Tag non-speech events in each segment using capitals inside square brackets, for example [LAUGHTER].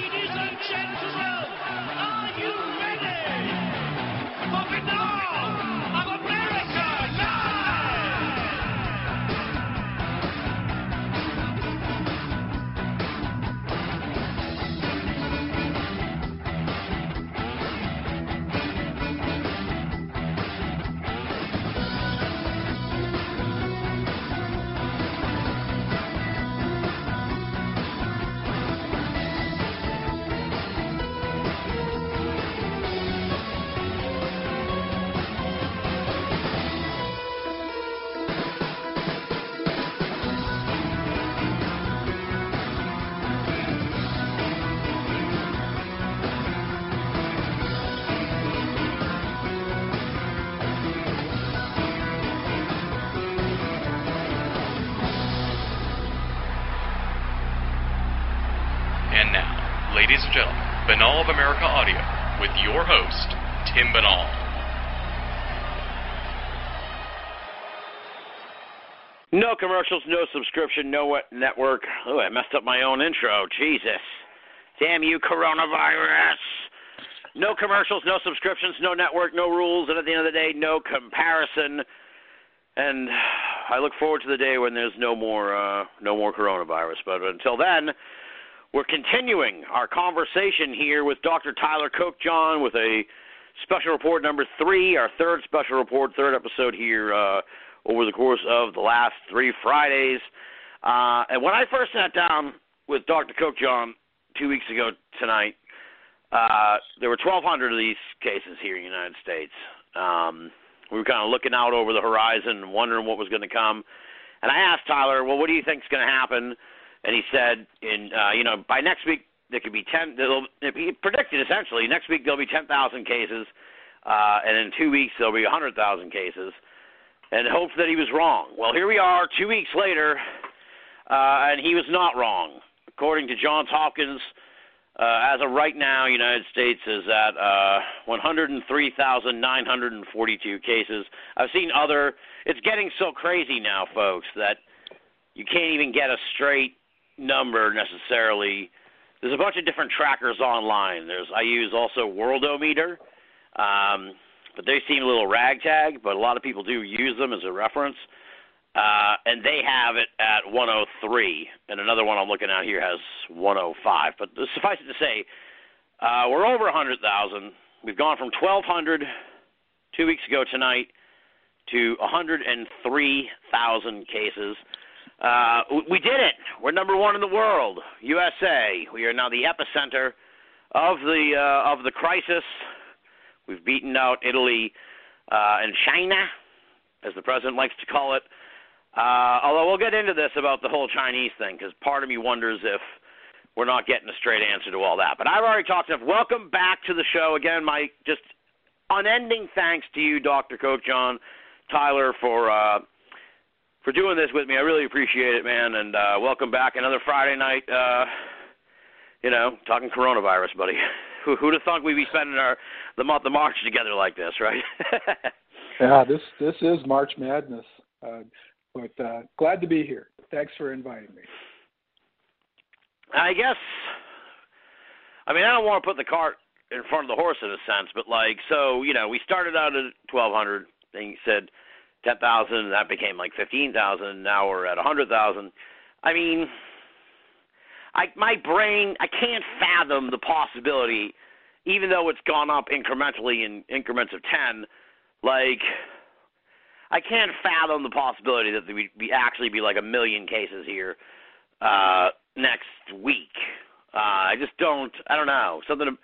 Ladies and gentlemen, are you ready? For Finale ladies and gentlemen, Binnall of America Audio with your host, Tim Binnall. No commercials, no subscription, no network. Oh, I messed up my own intro. Jesus. Damn you, coronavirus. No commercials, no subscriptions, no network, no rules, and at the end of the day, no comparison. And I look forward to the day when there's no more uh no more coronavirus. But until then, we're continuing our conversation here with Dr. Tyler Kokjohn with a special report number three, our third special report, third episode here uh, over the course of the last three Fridays. Uh, and when I first sat down with Dr. Kokjohn two weeks ago tonight, uh, there were 1,200 of these cases here in the United States. Um, we were kind of looking out over the horizon and wondering what was going to come. And I asked Tyler, well, what do you think is going to happen? And he said, in uh, you know, by next week there could be ten. He predicted essentially next week there'll be ten thousand cases, uh, and in two weeks there'll be a hundred thousand cases, and hoped that he was wrong. Well, here we are, two weeks later, uh, and he was not wrong. According to Johns Hopkins, uh, as of right now, United States is at uh, 103,942 cases. I've seen other. It's getting so crazy now, folks, that you can't even get a straight number necessarily. There's a bunch of different trackers online. There's I use also Worldometer, um, but they seem a little ragtag. But a lot of people do use them as a reference, uh, and they have it at 103. And another one I'm looking at here has 105. But suffice it to say, uh, we're over 100,000. We've gone from 1,200 two weeks ago tonight to 103,000 cases. Uh, we did it. We're number one in the world, USA. We are now the epicenter of the uh, of the crisis. We've beaten out Italy uh, and China, as the president likes to call it. Uh, although we'll get into this about the whole Chinese thing, because part of me wonders if we're not getting a straight answer to all that. But I've already talked enough. Welcome back to the show again. My just unending thanks to you, Dr. Kokjohn Tyler, for. Uh, for doing this with me. I really appreciate it, man. And uh, welcome back another Friday night. Uh, you know, talking coronavirus, buddy. [LAUGHS] Who, who'd have thought we'd be spending our the month of March together like this, right? [LAUGHS] yeah, this this is March Madness. Uh, but uh, glad to be here. Thanks for inviting me. I guess. I mean, I don't want to put the cart in front of the horse in a sense, but like, so you know, we started out at 1,200. Then you said ten thousand, that became like fifteen thousand. Now we're at a hundred thousand. I mean, I my brain I can't fathom the possibility, even though it's gone up incrementally in increments of ten. Like, I can't fathom the possibility that would be actually be like a million cases here uh, next week. Uh, I just don't. I don't know something.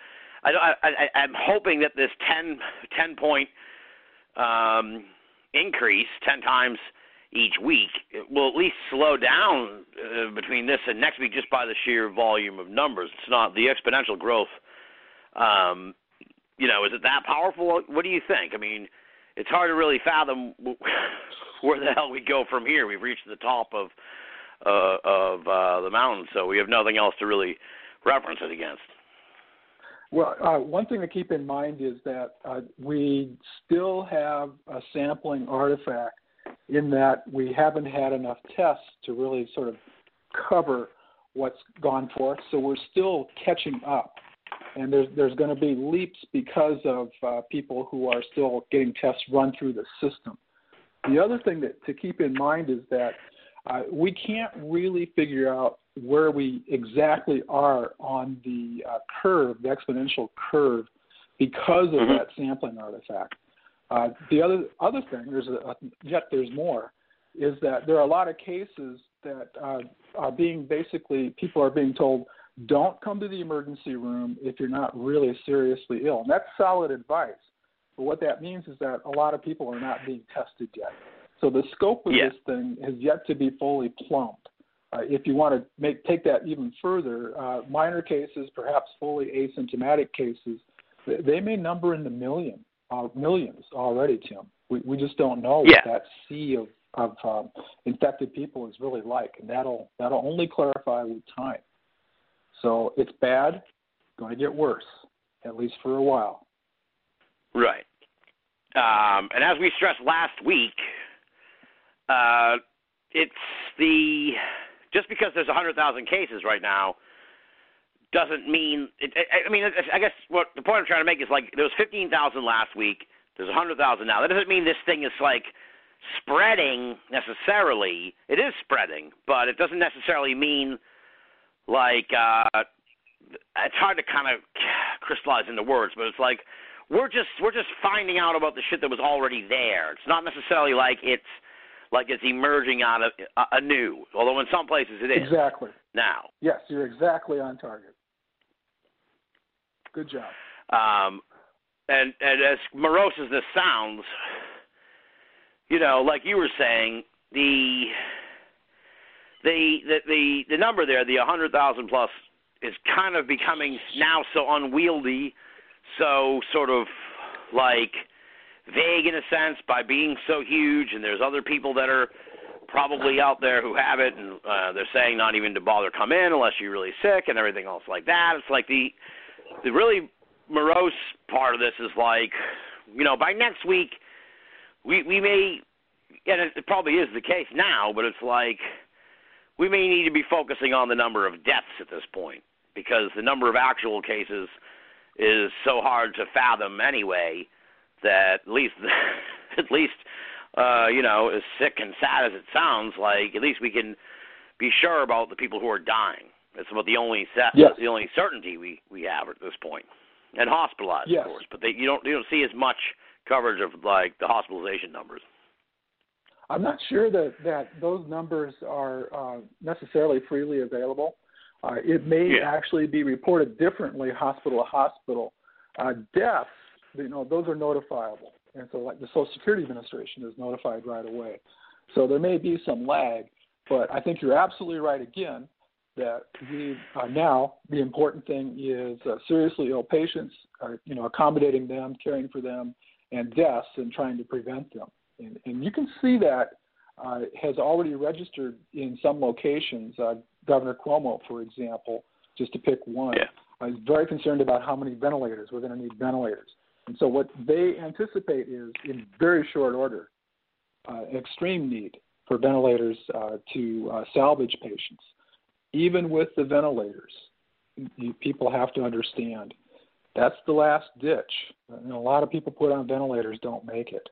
I, I, I I'm hoping that this ten ten point um, increase 10 times each week will at least slow down uh, between this and next week just by the sheer volume of numbers. It's not the exponential growth. Um, you know, is it that powerful? What do you think? I mean, it's hard to really fathom [LAUGHS] where the hell we go from here. We've reached the top of uh, of uh, the mountain, so we have nothing else to really reference it against. Well, uh, one thing to keep in mind is that uh, we still have a sampling artifact in that we haven't had enough tests to really sort of cover what's gone forth. So we're still catching up, and there's there's going to be leaps because of uh, people who are still getting tests run through the system. The other thing that to keep in mind is that uh, we can't really figure out where we exactly are on the uh, curve, the exponential curve, because of mm-hmm. that sampling artifact. Uh, the other other thing, there's a, yet there's more, is that there are a lot of cases that uh, are being basically people are being told don't come to the emergency room if you're not really seriously ill, and that's solid advice. But what that means is that a lot of people are not being tested yet. So the scope of yeah. this thing has yet to be fully plumbed. Uh, if you want to make take that even further, uh, minor cases, perhaps fully asymptomatic cases, they may number in the million, uh, millions already, Tim. We, we just don't know yeah. what that sea of, of um, infected people is really like, and that'll that'll only clarify with time. So it's bad, going to get worse, at least for a while. Right. Um, and as we stressed last week, uh, it's the just because there's 100,000 cases right now doesn't mean. It, I mean, I guess what the point I'm trying to make is like there was 15,000 last week. There's 100,000 now. That doesn't mean this thing is like spreading necessarily. It is spreading, but it doesn't necessarily mean like uh, it's hard to kind of crystallize into words, but it's like we're just we're just finding out about the shit that was already there. It's not necessarily like it's like it's emerging out of uh, anew. Although in some places it is. Exactly. Now. Yes, you're exactly on target. Good job. Um, and and as morose as this sounds, you know, like you were saying, the the the the, the number there, the 100,000 plus, is kind of becoming now so unwieldy, so sort of like vague in a sense by being so huge, and there's other people that are probably out there who have it, and uh, they're saying not even to bother come in unless you're really sick and everything else like that. It's like the the really morose part of this is like, you know, by next week we we may, and it, it probably is the case now, but it's like we may need to be focusing on the number of deaths at this point because the number of actual cases is so hard to fathom anyway that at least [LAUGHS] at least uh, you know, as sick and sad as it sounds, like at least we can be sure about the people who are dying. That's about the only set, yes. the only certainty we we have at this point. and hospitalized, yes. of course. But they, you don't you don't see as much coverage of like the hospitalization numbers. I'm not sure that that those numbers are uh, necessarily freely available. Uh, it may yeah. actually be reported differently, hospital to hospital. Uh, deaths, you know, those are notifiable, and so like the Social Security Administration is notified right away. So there may be some lag, but I think you're absolutely right again that we uh, now the important thing is uh, seriously ill patients, uh, you know, accommodating them, caring for them, and deaths, and trying to prevent them. And, and you can see that uh, has already registered in some locations. Uh, Governor Cuomo, for example, just to pick one, yeah. is very concerned about how many ventilators we're going to need ventilators. And so what they anticipate is, in very short order, uh, extreme need for ventilators uh, to uh, salvage patients. Even with the ventilators, you, people have to understand that's the last ditch. And a lot of people put on ventilators don't make it,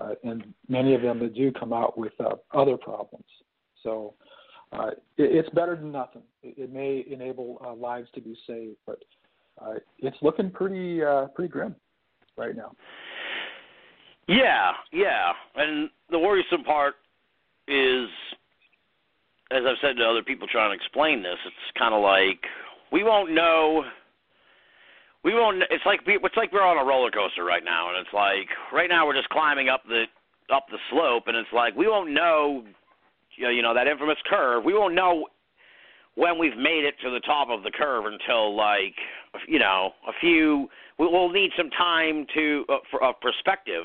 uh, and many of them that do come out with uh, other problems. So uh, it, it's better than nothing. It, it may enable uh, lives to be saved, but uh, it's looking pretty uh, pretty grim right now. Yeah, yeah, and the worrisome part is, as I've said to other people trying to explain this, it's kind of like we won't know. We won't. It's like it's like we're on a roller coaster right now, and it's like right now we're just climbing up the up the slope, and it's like we won't know, you know, that infamous curve. We won't know when we've made it to the top of the curve until like you know a few. We'll need some time to uh, for a perspective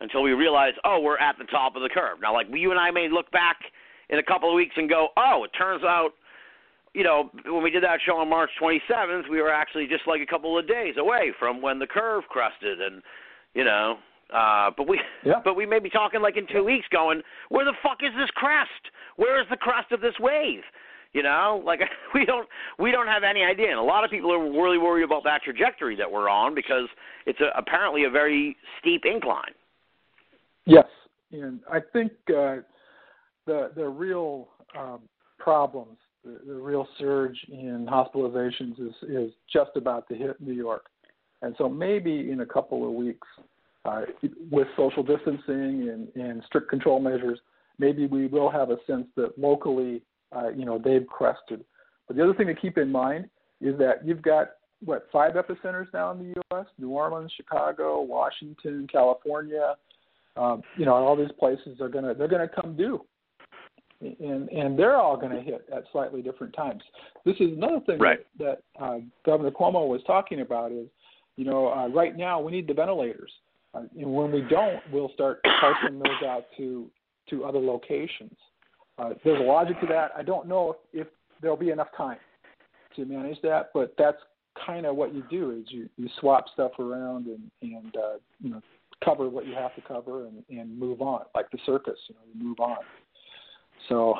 until we realize, oh, we're at the top of the curve. Now, like you and I may look back in a couple of weeks and go, oh, it turns out, you know, when we did that show on March 27th, we were actually just like a couple of days away from when the curve crested, and you know, uh, but we, yeah. but we may be talking like in two weeks, going, where the fuck is this crest? Where is the crest of this wave? You know, like [LAUGHS] we don't we don't have any idea, and a lot of people are really worried about that trajectory that we're on because it's a, apparently a very steep incline. Yes, and I think uh, the the real um, problems, the, the real surge in hospitalizations is is just about to hit New York, and so maybe in a couple of weeks, uh, with social distancing and, and strict control measures, maybe we will have a sense that locally, uh, you know, they've crested. But the other thing to keep in mind is that you've got what five epicenters now in the U.S.: New Orleans, Chicago, Washington, California. Um, you know, all these places are gonna they're gonna come due, and and they're all going to hit at slightly different times. This is another thing right. that, that uh, Governor Cuomo was talking about is, you know, uh, right now we need the ventilators, uh, and when we don't, we'll start parceling those out to to other locations. Uh, there's a logic to that. I don't know if, if there'll be enough time to manage that, but that's kind of what you do is you, you swap stuff around and, and uh, you know cover what you have to cover and, and move on, like the circus, you know, you move on. So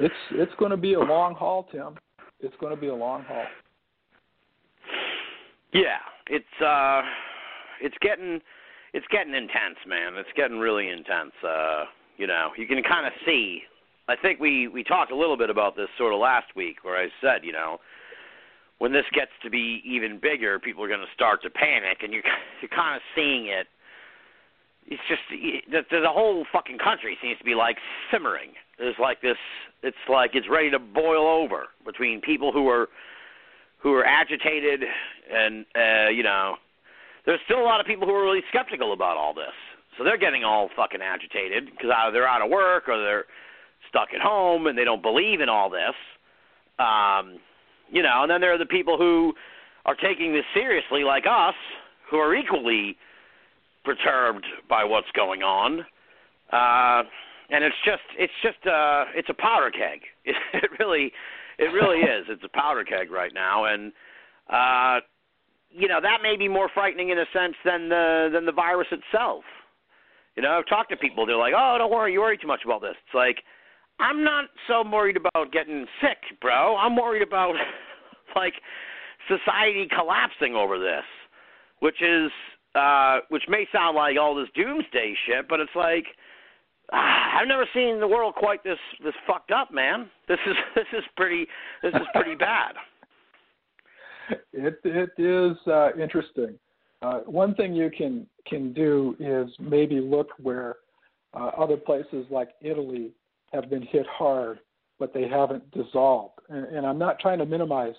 it's it's going to be a long haul, Tim. It's going to be a long haul. Yeah, it's uh, it's getting it's getting intense, man. It's getting really intense. Uh, you know, you can kind of see. I think we we talked a little bit about this sort of last week, where I said, you know, when this gets to be even bigger, people are going to start to panic, and [LAUGHS] you're you're kind of seeing it. It's just the, the whole fucking country seems to be like simmering. There's like this. It's like it's ready to boil over between people who are who are agitated and uh, you know there's still a lot of people who are really skeptical about all this. So they're getting all fucking agitated because either they're out of work or they're stuck at home and they don't believe in all this. Um, you know, and then there are the people who are taking this seriously, like us, who are equally perturbed by what's going on. Uh, and it's just, it's just, uh, it's a powder keg. It, [LAUGHS] it really, it really is. It's a powder keg right now, and uh, you know that may be more frightening in a sense than the than the virus itself. You know, I've talked to people. They're like, "Oh, don't worry, you worry too much about this." It's like, I'm not so worried about getting sick, bro. I'm worried about [LAUGHS] like society collapsing over this, which is uh which may sound like all this doomsday shit, but it's like ah, I've never seen the world quite this this fucked up, man. This is [LAUGHS] this is pretty this is pretty [LAUGHS] bad. It it is uh, interesting. Uh, one thing you can can do is maybe look where uh, other places like Italy have been hit hard, but they haven't dissolved. And, and I'm not trying to minimize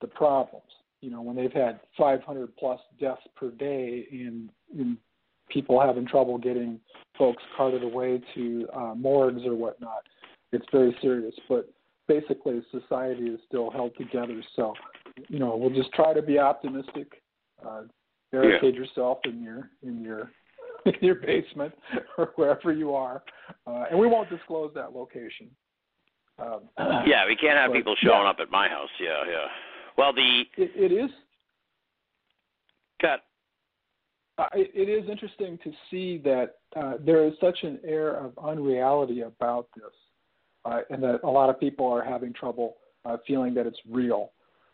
the problems. You know, when they've had 500 plus deaths per day in, in people having trouble getting folks carted away to uh, morgues or whatnot, it's very serious. But basically, society is still held together. So you know, we'll just try to be optimistic. Uh, barricade yeah. yourself in your in your [LAUGHS] in your basement [LAUGHS] or wherever you are, uh, and we won't disclose that location. Um, [CLEARS THROAT] yeah, we can't have but, people showing yeah. up at my house. Yeah, yeah. Well, the it, it is. Cut. Uh, it, it is interesting to see that uh, there is such an air of unreality about this, uh, and that a lot of people are having trouble uh, feeling that it's real.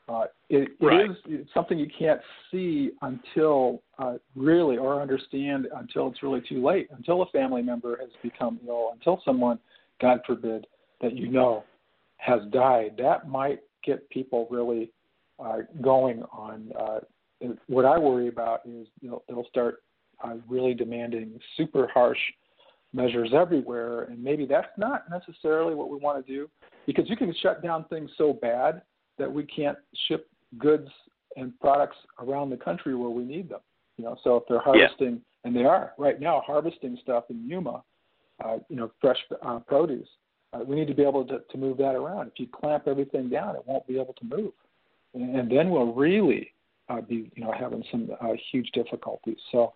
Uh, it, it right. is something you can't see until uh, really or understand until it's really too late, until a family member has become ill, until someone, God forbid, that you know has died. That might get people really uh, going on. Uh, what I worry about is they'll, they'll start uh, really demanding super harsh measures everywhere, and maybe that's not necessarily what we want to do because you can shut down things so bad that we can't ship goods and products around the country where we need them. You know, so if they're harvesting, yeah. and they are right now harvesting stuff in Yuma, uh, you know, fresh uh, produce, uh, we need to be able to, to move that around. If you clamp everything down, it won't be able to move, and, and then we'll really uh, be, you know, having some uh, huge difficulties. So,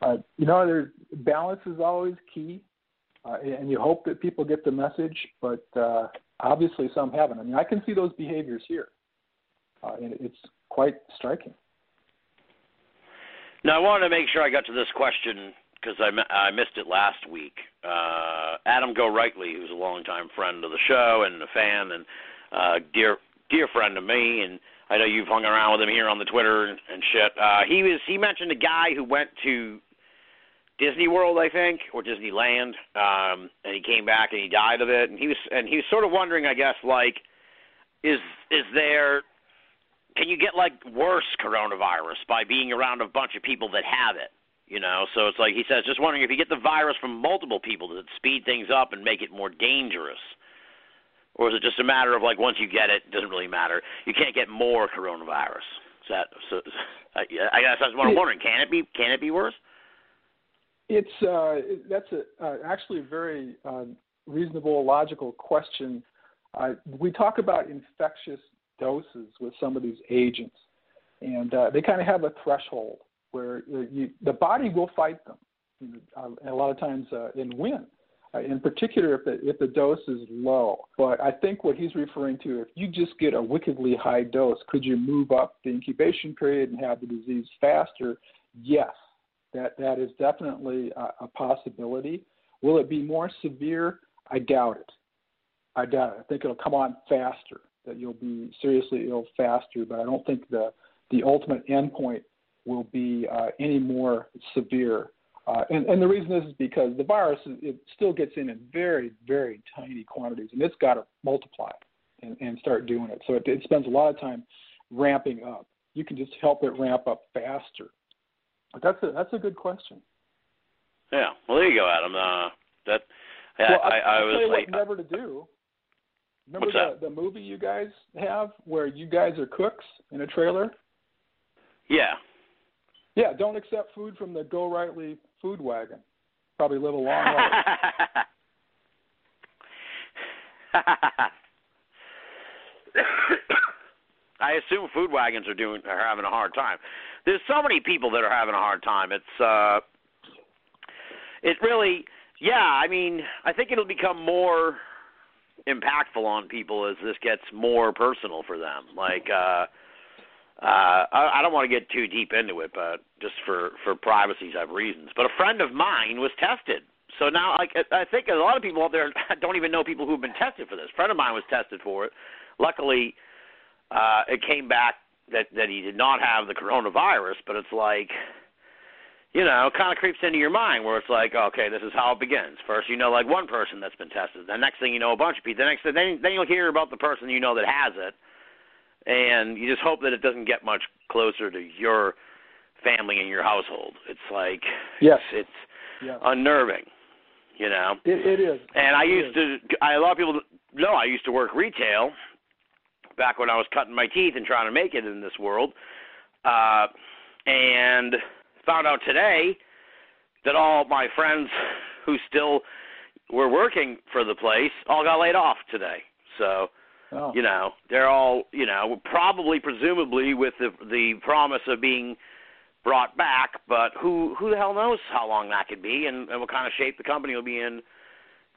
uh, you know, there's, balance is always key, uh, and you hope that people get the message, but uh, Obviously, some haven't. I mean, I can see those behaviors here, uh, and it's quite striking. Now, I wanted to make sure I got to this question because I, I missed it last week. uh, Adam Gorightly, who's a longtime friend of the show and a fan and uh, dear dear friend of me, and I know you've hung around with him here on the Twitter and, and shit. Uh, he was he mentioned a guy who went to Disney World, I think, or Disneyland, um, and he came back and he died of it. And he was and he was sort of wondering, I guess, like, is is there can you get like worse coronavirus by being around a bunch of people that have it? You know, so it's like he says, just wondering if you get the virus from multiple people, does it speed things up and make it more dangerous? Or is it just a matter of like once you get it, it doesn't really matter. You can't get more coronavirus. Is that so? I guess that's what I'm wondering. Can it be? Can it be worse? It's uh, that's a, uh, actually a very uh, reasonable, logical question. Uh, we talk about infectious doses with some of these agents, and uh, they kind of have a threshold where you, the body will fight them, uh, and a lot of times uh, and win. Uh, in particular, if the if the dose is low. But I think what he's referring to, if you just get a wickedly high dose, could you move up the incubation period and have the disease faster? Yes, that that is definitely a, a possibility. Will it be more severe? I doubt it. I doubt it. I think it'll come on faster. That you'll be seriously ill faster, but I don't think the the ultimate endpoint will be uh, any more severe. Uh, and, and the reason is because the virus it still gets in in very very tiny quantities, and it's got to multiply and, and start doing it. So it, it spends a lot of time ramping up. You can just help it ramp up faster that's a that's a good question. Yeah. Well, there you go, Adam. Uh, that well, I, I, I was like, never to do. Remember the the movie you guys have where you guys are cooks in a trailer? yeah. Yeah, don't accept food from the Gorightly food wagon. Probably live a long life. [LAUGHS] I assume food wagons are doing are having a hard time. There's so many people that are having a hard time. It's uh it really yeah, I mean, I think it'll become more impactful on people as this gets more personal for them. Like uh uh I, I don't want to get too deep into it, but just for for privacy's have reasons. But a friend of mine was tested. So now like I think a lot of people out there [LAUGHS] don't even know people who've been tested for this. A friend of mine was tested for it. Luckily uh, it came back that that he did not have the coronavirus, but it's like, you know, it kind of creeps into your mind where it's like, okay, this is how it begins. First, you know, like one person that's been tested. The next thing you know, a bunch of people. The next, then then you'll hear about the person you know that has it, and you just hope that it doesn't get much closer to your family and your household. It's like, Yes. it's, yeah. unnerving, you know. It, it is. And I It used is. to, I, a lot of people know I used to work retail back when I was cutting my teeth and trying to make it in this world. Uh, and found out today that all my friends who still were working for the place all got laid off today. So, Oh. you know, they're all, you know, probably presumably with the the promise of being brought back, but who who the hell knows how long that could be and, and what kind of shape the company will be in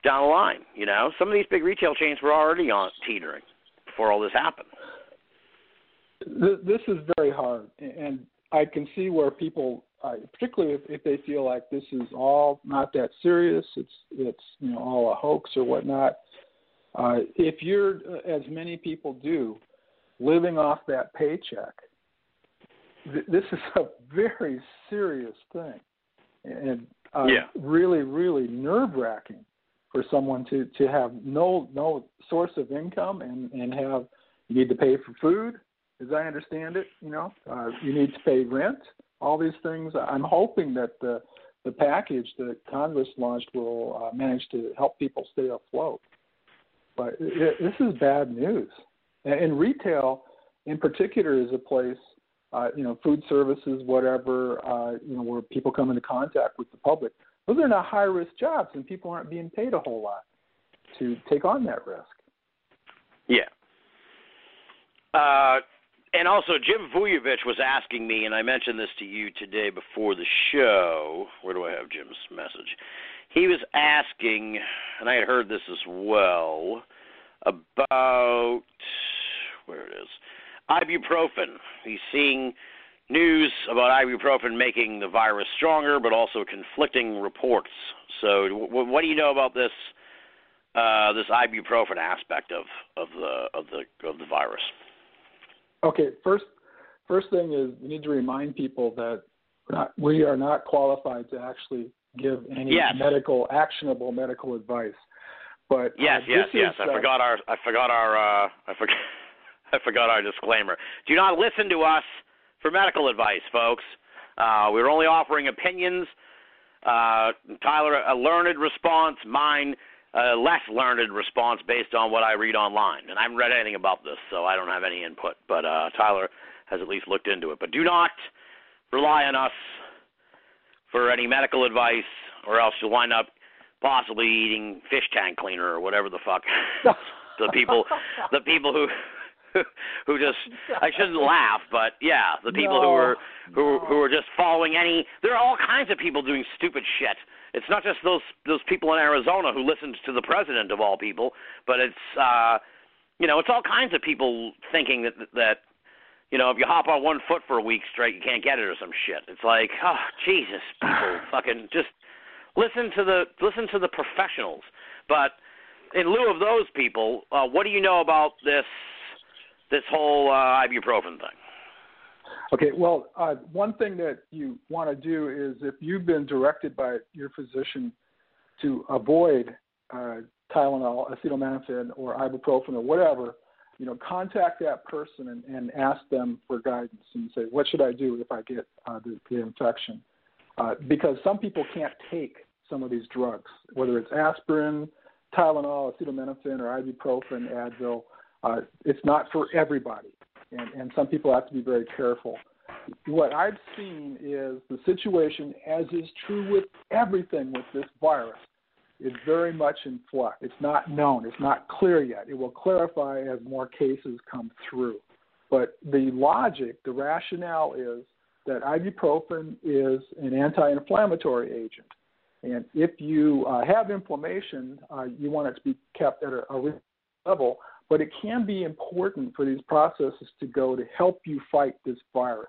down the line. You know, some of these big retail chains were already on teetering before all this happened. This is very hard, and I can see where people, uh, particularly if, if they feel like this is all not that serious, it's it's you know all a hoax or whatnot. Uh, if you're, uh, as many people do, living off that paycheck, th- this is a very serious thing, and uh, Yeah. really, really nerve wracking for someone to to have no no source of income and and have you need to pay for food as I understand it. You know, uh, you need to pay rent. All these things. I'm hoping that the the package that Congress launched will uh, manage to help people stay afloat. But it, this is bad news. And, and retail, in particular, is a place. Uh, you know, food services, whatever. Uh, you know, where people come into contact with the public. Those are not high risk jobs, and people aren't being paid a whole lot to take on that risk. Yeah. Uh, and also, Jim Vujovic was asking me, and I mentioned this to you today before the show. Where do I have Jim's message? He was asking, and I had heard this as well, about where it is ibuprofen. He's seeing news about ibuprofen making the virus stronger, but also conflicting reports. So, w- what do you know about this uh, this ibuprofen aspect of of the of the of the virus? Okay, first first thing is we need to remind people that not, we are not qualified to actually give any yes. medical actionable medical advice. But yes, uh, yes, yes. Is, I uh, forgot our I forgot our uh, I forgot [LAUGHS] I forgot our disclaimer. Do not listen to us for medical advice, folks. Uh, we're only offering opinions. Uh, Tyler, a learned response. Mine, a less learned response based on what I read online. And I haven't read anything about this, so I don't have any input. But uh, Tyler has at least looked into it. But do not rely on us for any medical advice, or else you'll wind up possibly eating fish tank cleaner or whatever the fuck. [LAUGHS] [LAUGHS] the people, the people who [LAUGHS] who just I shouldn't [LAUGHS] laugh, but yeah, the people No, who are who no. who are just following any there are all kinds of people doing stupid shit. It's not just those those people in Arizona who listened to the president of all people, but it's uh you know, it's all kinds of people thinking that that you know, if you hop on one foot for a week straight, you can't get it or some shit. It's like, oh, Jesus, people [SIGHS] fucking just listen to the listen to the professionals. But in lieu of those people, uh, what do you know about this this whole uh, ibuprofen thing? Okay, well, uh, one thing that you want to do is if you've been directed by your physician to avoid uh, Tylenol, acetaminophen, or ibuprofen, or whatever, you know, contact that person and, and ask them for guidance and say, what should I do if I get uh, the, the infection? Uh, because some people can't take some of these drugs, whether it's aspirin, Tylenol, acetaminophen, or ibuprofen, Advil. Uh, it's not for everybody, and, and some people have to be very careful. What I've seen is the situation, as is true with everything with this virus, is very much in flux. It's not known. It's not clear yet. It will clarify as more cases come through. But the logic, the rationale is that ibuprofen is an anti-inflammatory agent. And if you uh, have inflammation, uh, you want it to be kept at a, a level, but it can be important for these processes to go to help you fight this virus.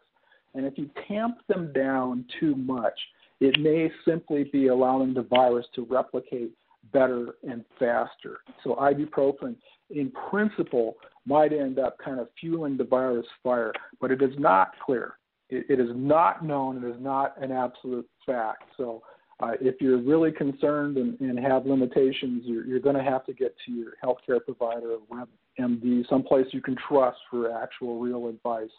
And if you tamp them down too much, it may simply be allowing the virus to replicate better and faster. So ibuprofen, in principle, might end up kind of fueling the virus fire, but it is not clear. It, it is not known. It is not an absolute fact. So uh, if you're really concerned and, and have limitations, you're, you're going to have to get to your healthcare provider, WebMD, someplace you can trust for actual real advice,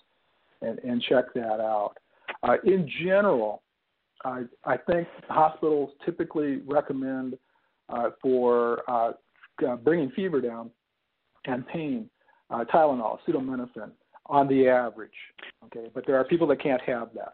and, and check that out. Uh, in general, I, I think hospitals typically recommend uh, for uh, uh, bringing fever down and pain, uh, Tylenol, acetaminophen, on the average. Okay, but there are people that can't have that.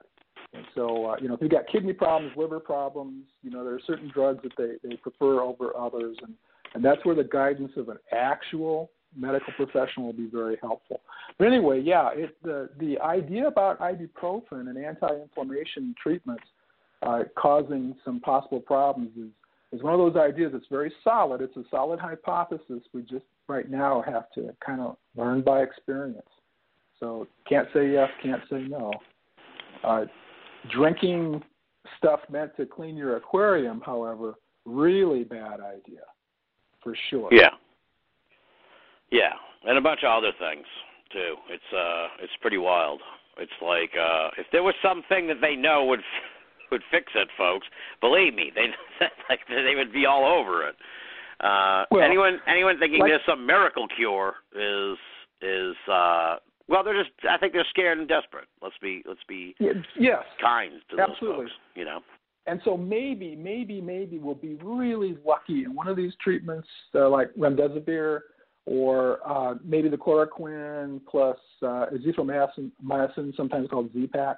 And so, uh, you know, if you've got kidney problems, liver problems, you know, there are certain drugs that they, they prefer over others, and, and that's where the guidance of an actual medical professional will be very helpful. But anyway, yeah, it, the the idea about ibuprofen and anti-inflammation treatments uh, causing some possible problems is is one of those ideas that's very solid. It's a solid hypothesis. We just right now have to kind of learn by experience. So can't say yes, can't say no. Uh, drinking stuff meant to clean your aquarium, however, really bad idea, for sure. Yeah. Yeah, and a bunch of other things too. It's uh, it's pretty wild. It's like uh, if there was something that they know would [LAUGHS] would fix it, folks. Believe me, they [LAUGHS] like they would be all over it. Uh, Well, anyone anyone thinking like- there's some miracle cure is is uh, well, they're just I think they're scared and desperate. Let's be let's be Yes, kind to those Absolutely. folks. You know. and so maybe, maybe, maybe we'll be really lucky in one of these treatments, uh, like remdesivir, or uh, maybe the chloroquine plus uh, azithromycin, mycin, sometimes called Z-Pak.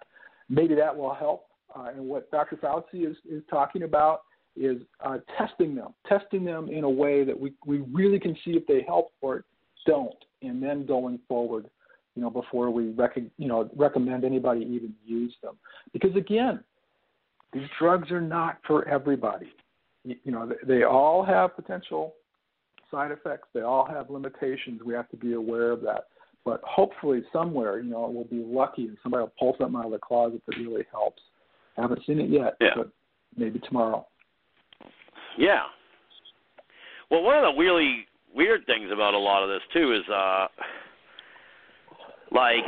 Maybe that will help. Uh, and what Dr. Fauci is, is talking about is uh, testing them, testing them in a way that we, we really can see if they help or don't, and then going forward, you know, before we rec- you know recommend anybody even use them. Because again, these drugs are not for everybody. You, you know, they, they all have potential side effects. They all have limitations. We have to be aware of that. but hopefully somewhere, you know, we'll be lucky and somebody will pull something out of the closet that really helps. I haven't seen it yet, Yeah. but maybe tomorrow. Yeah. Well, one of the really weird things about a lot of this too is uh like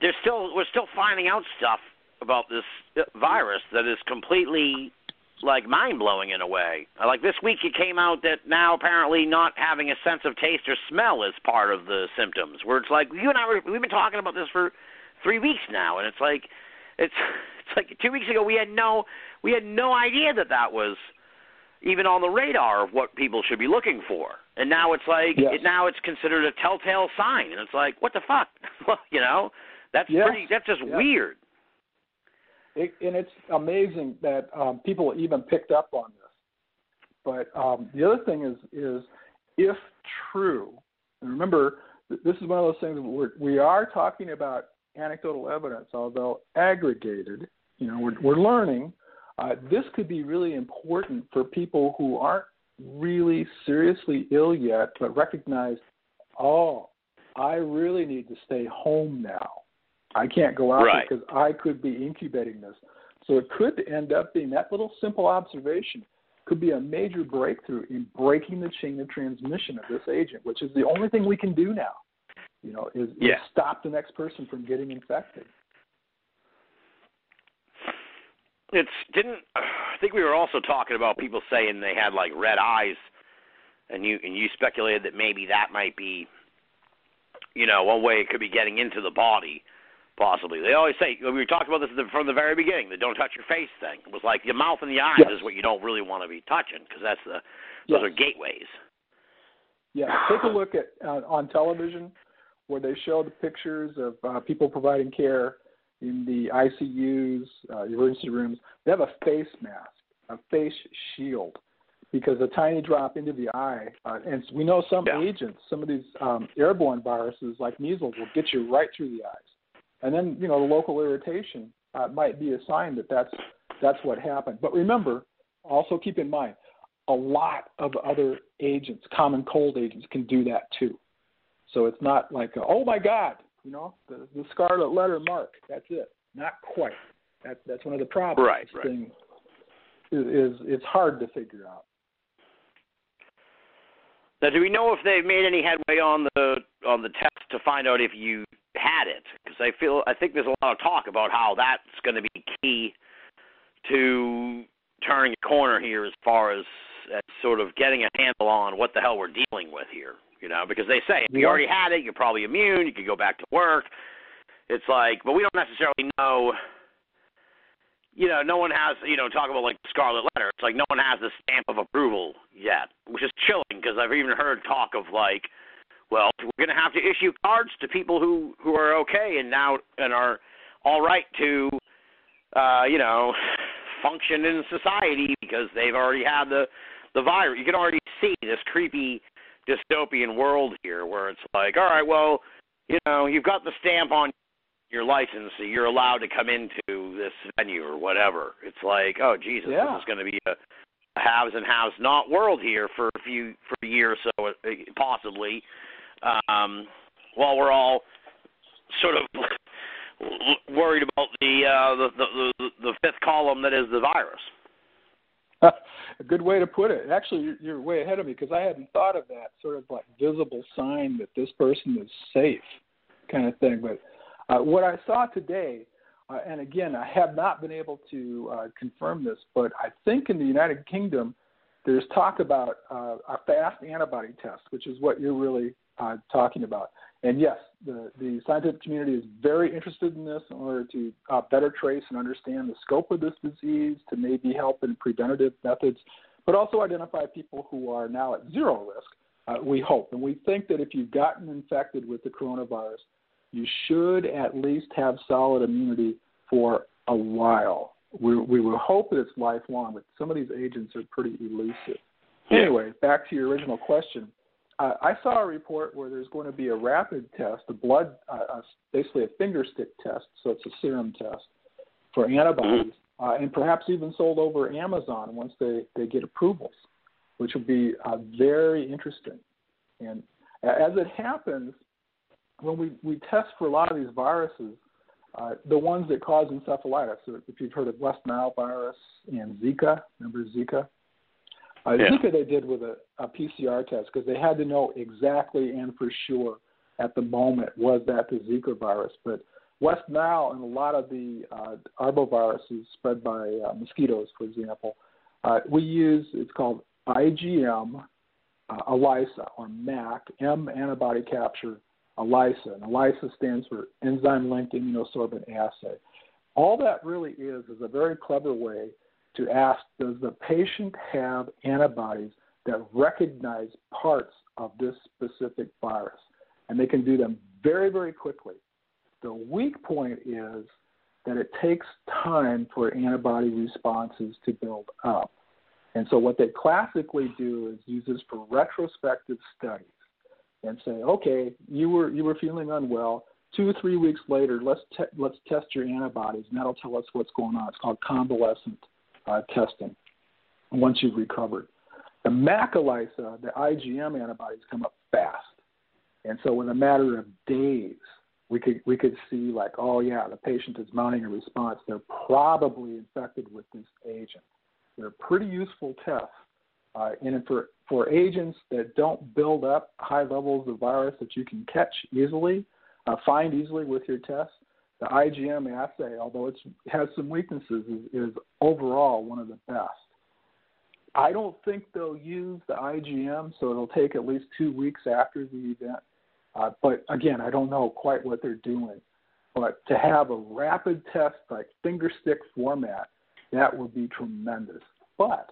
there's still we're still finding out stuff about this uh, virus that is completely like mind blowing in a way. Like this week, it came out that now apparently not having a sense of taste or smell is part of the symptoms. Where it's like you and I were, we've been talking about this for three weeks now, and it's like it's [LAUGHS] it's like two weeks ago we had no we had no idea that that was even on the radar of what people should be looking for. And now it's like Yes. it, now it's considered a telltale sign, and it's like what the fuck, [LAUGHS] well, you know? That's Yes. pretty. That's just Yeah. weird. It, and it's amazing that um, people even picked up on this. But um, the other thing is, is if true, and remember, this is one of those things we're, we are talking about anecdotal evidence, although aggregated. You know, we're, we're learning. Uh, this could be really important for people who aren't really seriously ill yet, but recognize, oh, I really need to stay home now. I can't go out Right. because I could be incubating this. So it could end up being that little simple observation could be a major breakthrough in breaking the chain of transmission of this agent, which is the only thing we can do now. You know, is, is stop the next person from getting infected. It's didn't. [SIGHS] I think we were also talking about people saying they had like red eyes, and you and you speculated that maybe that might be, you know, one way it could be getting into the body, possibly. They always say we were talking about this from the very beginning. The don't touch your face thing it was like your mouth and the eyes Yes. is what you don't really want to be touching because that's the those Yes. are gateways. Yeah, take a look at uh, on television where they show the pictures of uh, people providing care in the ICUs, uh, emergency rooms. They have a face mask, a face shield, because a tiny drop into the eye, uh, and we know some Yeah. agents, some of these um, airborne viruses like measles will get you right through the eyes, and then you know the local irritation uh, might be a sign that that's that's what happened. But remember, also keep in mind, a lot of other agents, common cold agents, can do that too. So it's not like, oh my God, you know, the, the scarlet letter mark. That's it. Not quite. That, that's one of the problems. Right, right. thing is, is it's hard to figure out. Now, do we know if they've made any headway on the on the test to find out if you had it? Because I feel I think there's a lot of talk about how that's going to be key to turning a corner here as far as, as sort of getting a handle on what the hell we're dealing with here. You know, because they say if you already had it, you're probably immune. You could go back to work. It's like, but we don't necessarily know. You know, no one has. You know, talk about like the Scarlet Letter. It's like no one has the stamp of approval yet, which is chilling because I've even heard talk of like, well, we're going to have to issue cards to people who who are okay and now and are all right to, uh, you know, function in society because they've already had the the virus. You can already see this creepy dystopian world here where it's like, all right, well, you know, you've got the stamp on your license, so you're allowed to come into this venue or whatever. It's like, oh Jesus, Yeah. this is going to be a haves and haves not world here for a few for a year or so, uh, possibly. Um, while we're all sort of [LAUGHS] worried about the uh, the, the the the fifth column that is the virus. A good way to put it. Actually, you're, you're way ahead of me because I hadn't thought of that sort of like visible sign that this person is safe, kind of thing. But uh, what I saw today, uh, and again, I have not been able to uh, confirm this, but I think in the United Kingdom, there's talk about uh, a fast antibody test, which is what you're really uh, talking about. And yes, the, the scientific community is very interested in this in order to uh, better trace and understand the scope of this disease, to maybe help in preventative methods, but also identify people who are now at zero risk. Uh, we hope, and we think that if you've gotten infected with the coronavirus, you should at least have solid immunity for a while. We, we will hope that it's lifelong, but some of these agents are pretty elusive. Anyway, back to your original question. Uh, I saw a report where there's going to be a rapid test, a blood, uh, uh, basically a finger stick test, so it's a serum test for antibodies, uh, and perhaps even sold over Amazon once they, they get approvals, which would be uh, very interesting. And as it happens, when we, we test for a lot of these viruses, uh, the ones that cause encephalitis, so if you've heard of West Nile virus and Zika, remember Zika? Uh, Yeah. Zika they did with a, a PCR test because they had to know exactly and for sure at the moment was that the Zika virus. But West Nile and a lot of the uh, arboviruses spread by uh, mosquitoes, for example, uh, we use it's called IgM uh, ELISA or MAC, M antibody capture ELISA. And ELISA stands for enzyme linked immunosorbent assay. All that really is is a very clever way to ask does the patient have antibodies that recognize parts of this specific virus? And they can do them very, very quickly. The weak point is that it takes time for antibody responses to build up. And so what they classically do is use this for retrospective studies and say, okay, you were you were feeling unwell. Two three weeks later, let's te- let's test your antibodies, and that'll tell us what's going on. It's called convalescent uh, testing. Once you've recovered, the MAC-ELISA, the IgM antibodies come up fast, and so in a matter of days, we could we could see like, oh yeah, the patient is mounting a response. They're probably infected with this agent. They're pretty useful tests. Uh, and for, for agents that don't build up high levels of virus that you can catch easily, uh, find easily with your test, the IgM assay, although it has some weaknesses, is, is overall one of the best. I don't think they'll use the IgM, so it'll take at least two weeks after the event. Uh, but again, I don't know quite what they're doing. But to have a rapid test like finger stick format, that would be tremendous. But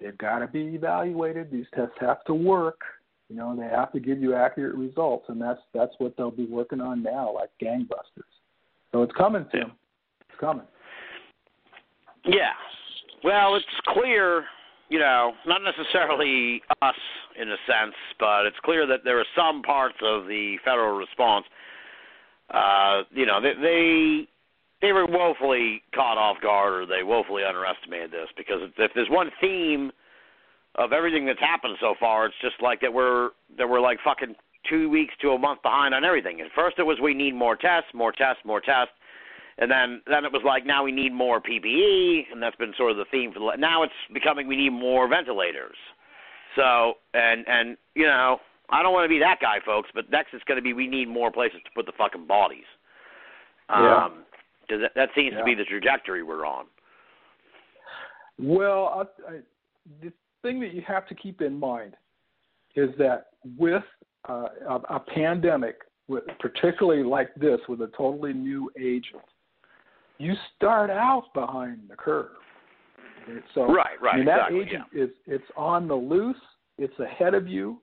they've got to be evaluated. These tests have to work. You know, they have to give you accurate results, and that's that's what they'll be working on now, like gangbusters. So it's coming, Tim. It's coming. Yeah. Well, it's clear, you know, not necessarily us in a sense, but it's clear that there are some parts of the federal response. Uh, you know, they, they they were woefully caught off guard, or they woefully underestimated this. Because if there's one theme of everything that's happened so far, it's just like that we're that we're like fucking two weeks to a month behind on everything. At first, it was we need more tests, more tests, more tests. And then, then it was like now we need more PPE, and that's been sort of the theme for the. Now it's becoming we need more ventilators. So and and you know I don't want to be that guy, folks, but next it's going to be we need more places to put the fucking bodies. Yeah. Um, 'cause that, that seems Yeah. to be the trajectory we're on. Well, I, I, the thing that you have to keep in mind is that with uh, a, a pandemic, with, particularly like this, with a totally new agent, you start out behind the curve. So Right, right, I mean, that exactly, agent is it's on the loose. It's ahead of you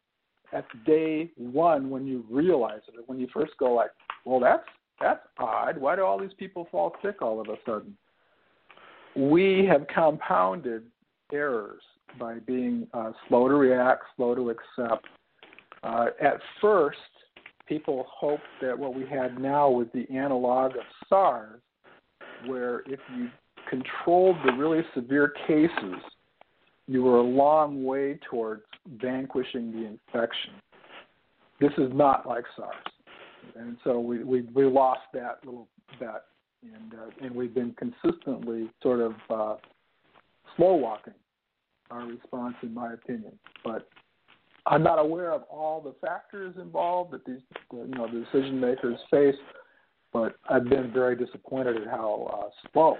at day one when you realize it, when you first go like, well, that's that's odd. Why do all these people fall sick all of a sudden? We have compounded errors by being uh, slow to react, slow to accept. Uh, at first, people hoped that what we had now was the analog of SARS, where if you controlled the really severe cases, you were a long way towards vanquishing the infection. This is not like SARS, and so we we, we lost that little bet, and uh, and we've been consistently sort of uh, slow walking our response, in my opinion. But I'm not aware of all the factors involved that these you know the decision makers face, but I've been very disappointed at how uh, slow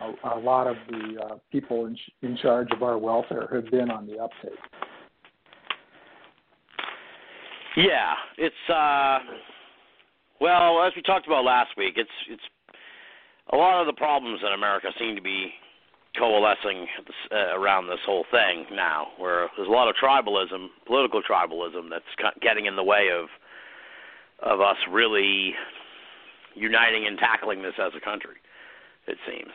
a, a lot of the uh, people in, in charge of our welfare have been on the uptake. Yeah, it's uh well, as we talked about last week, it's it's a lot of the problems in America seem to be coalescing uh, around this whole thing now, where there's a lot of tribalism, political tribalism that's getting in the way of of us really uniting and tackling this as a country. It seems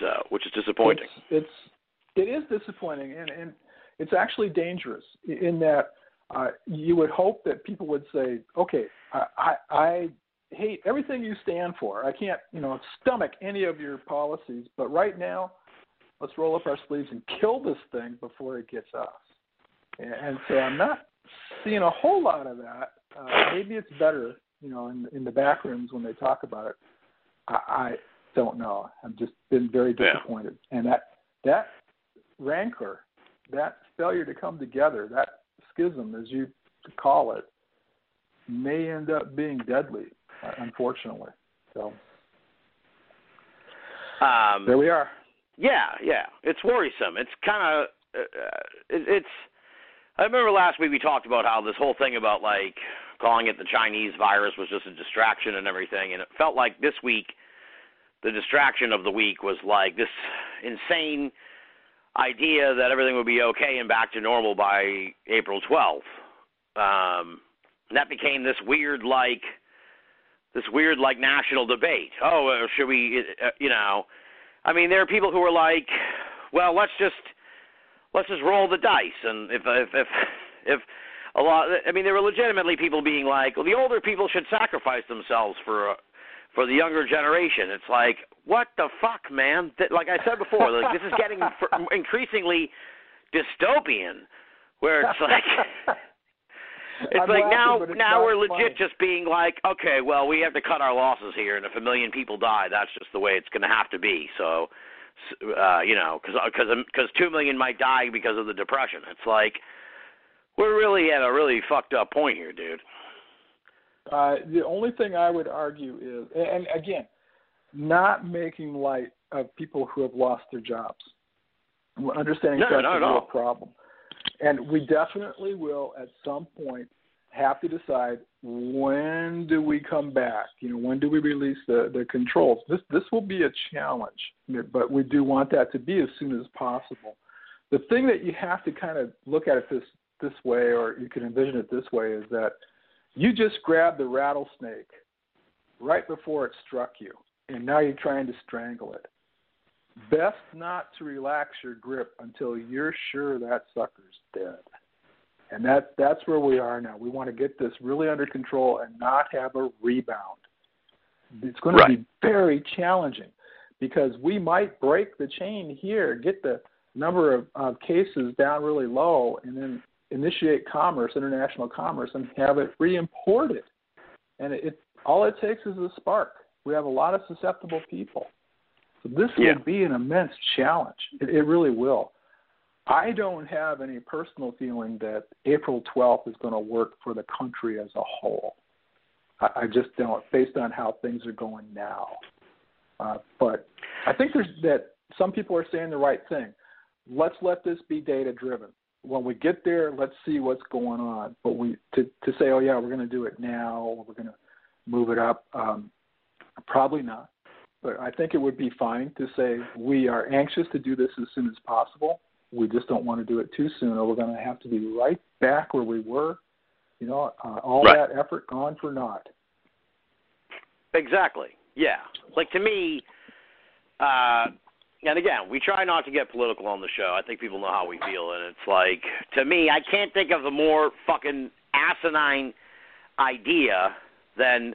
so, which is disappointing. It's, it's it is disappointing, and and it's actually dangerous in that uh, you would hope that people would say, okay, I, I, I hate everything you stand for. I can't, you know, stomach any of your policies, but right now, let's roll up our sleeves and kill this thing before it gets us. And, so I'm not seeing a whole lot of that. Uh, maybe it's better you know, in in the back rooms when they talk about it, I, I don't know. I've just been very Yeah. disappointed, and that that rancor, that failure to come together, that schism, as you call it, may end up being deadly, uh, unfortunately. So Um, there we are. Yeah, yeah, it's worrisome. It's kind of uh, it, it's. I remember last week we talked about how this whole thing about like calling it the Chinese virus was just a distraction and everything, and it felt like this week the distraction of the week was like this insane idea that everything would be okay and back to normal by April 12th. Um, that became this weird like this weird like national debate. Oh, uh, should we? Uh, you know. I mean, there are people who are like, well, let's just let's just roll the dice, and if if if if a lot, I mean, there were legitimately people being like, well, the older people should sacrifice themselves for uh, for the younger generation. It's like, what the fuck, man? Like I said before, like this is getting [LAUGHS] increasingly dystopian, where it's like. It's I'm like laughing, now, now we're legit funny. just being like, okay, well, we have to cut our losses here, and if a million people die, that's just the way it's going to have to be. So, uh, you know, because because because two million might die because of the depression. It's like we're really at a really fucked up point here, dude. Uh, the only thing I would argue is, and again, not making light of people who have lost their jobs. Understanding No, that's not a at real problem, and we definitely will at some point have to decide when do we come back. You know, when do we release the the controls? This this will be a challenge, but we do want that to be as soon as possible. The thing that you have to kind of look at it this this way, or you can envision it this way, is that you just grabbed the rattlesnake right before it struck you, and now you're trying to strangle it. Best not to relax your grip until you're sure that sucker's dead. And that that's where we are now. We want to get this really under control and not have a rebound. It's going to Right. be very challenging because we might break the chain here, get the number of, of cases down really low, and then initiate commerce, international commerce, and have it re-imported. And it, it all it takes is a spark. We have a lot of susceptible people. This Yeah. will be an immense challenge. It, it really will. I don't have any personal feeling that April 12th is going to work for the country as a whole. I, I just don't, based on how things are going now. Uh, but I think there's that some people are saying the right thing. Let's let this be data driven. When we get there, let's see what's going on. But we to to say, oh yeah, we're going to do it now, or we're going to move it up. Um, probably not. But I think it would be fine to say we are anxious to do this as soon as possible. We just don't want to do it too soon, or we're going to have to be right back where we were. You know, uh, all Right. that effort gone for naught. Exactly. Yeah. Like to me, uh and again, we try not to get political on the show. I think people know how we feel and it's like to me, I can't think of a more fucking asinine idea than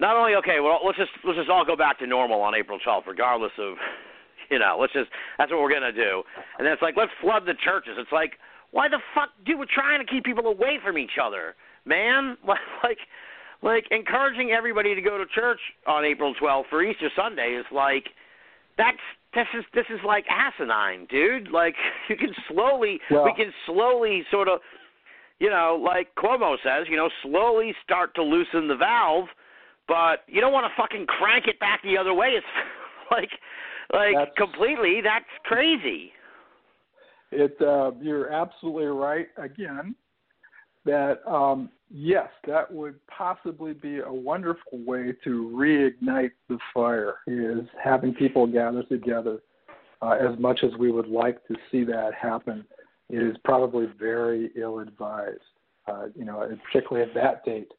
not only okay, well let's just let's just all go back to normal on April 12th regardless of [LAUGHS] you know, let's just that's what we're going to do. And then it's like let's flood the churches. It's like why the fuck dude, we're trying to keep people away from each other, man? [LAUGHS] Like like encouraging everybody to go to church on April 12th for Easter Sunday is like that's this is this is like asinine, dude. Like [LAUGHS] you can slowly Well- we can slowly sort of you know, like Cuomo says, you know, slowly start to loosen the valve, but you don't want to fucking crank it back the other way. It's [LAUGHS] like like That's- completely that's crazy. It uh, you're absolutely right again that um, yes, that would possibly be a wonderful way to reignite the fire. Is having people gather together. Uh, as much as we would like to see that happen, it is probably very ill-advised. Uh, you know, particularly at that date.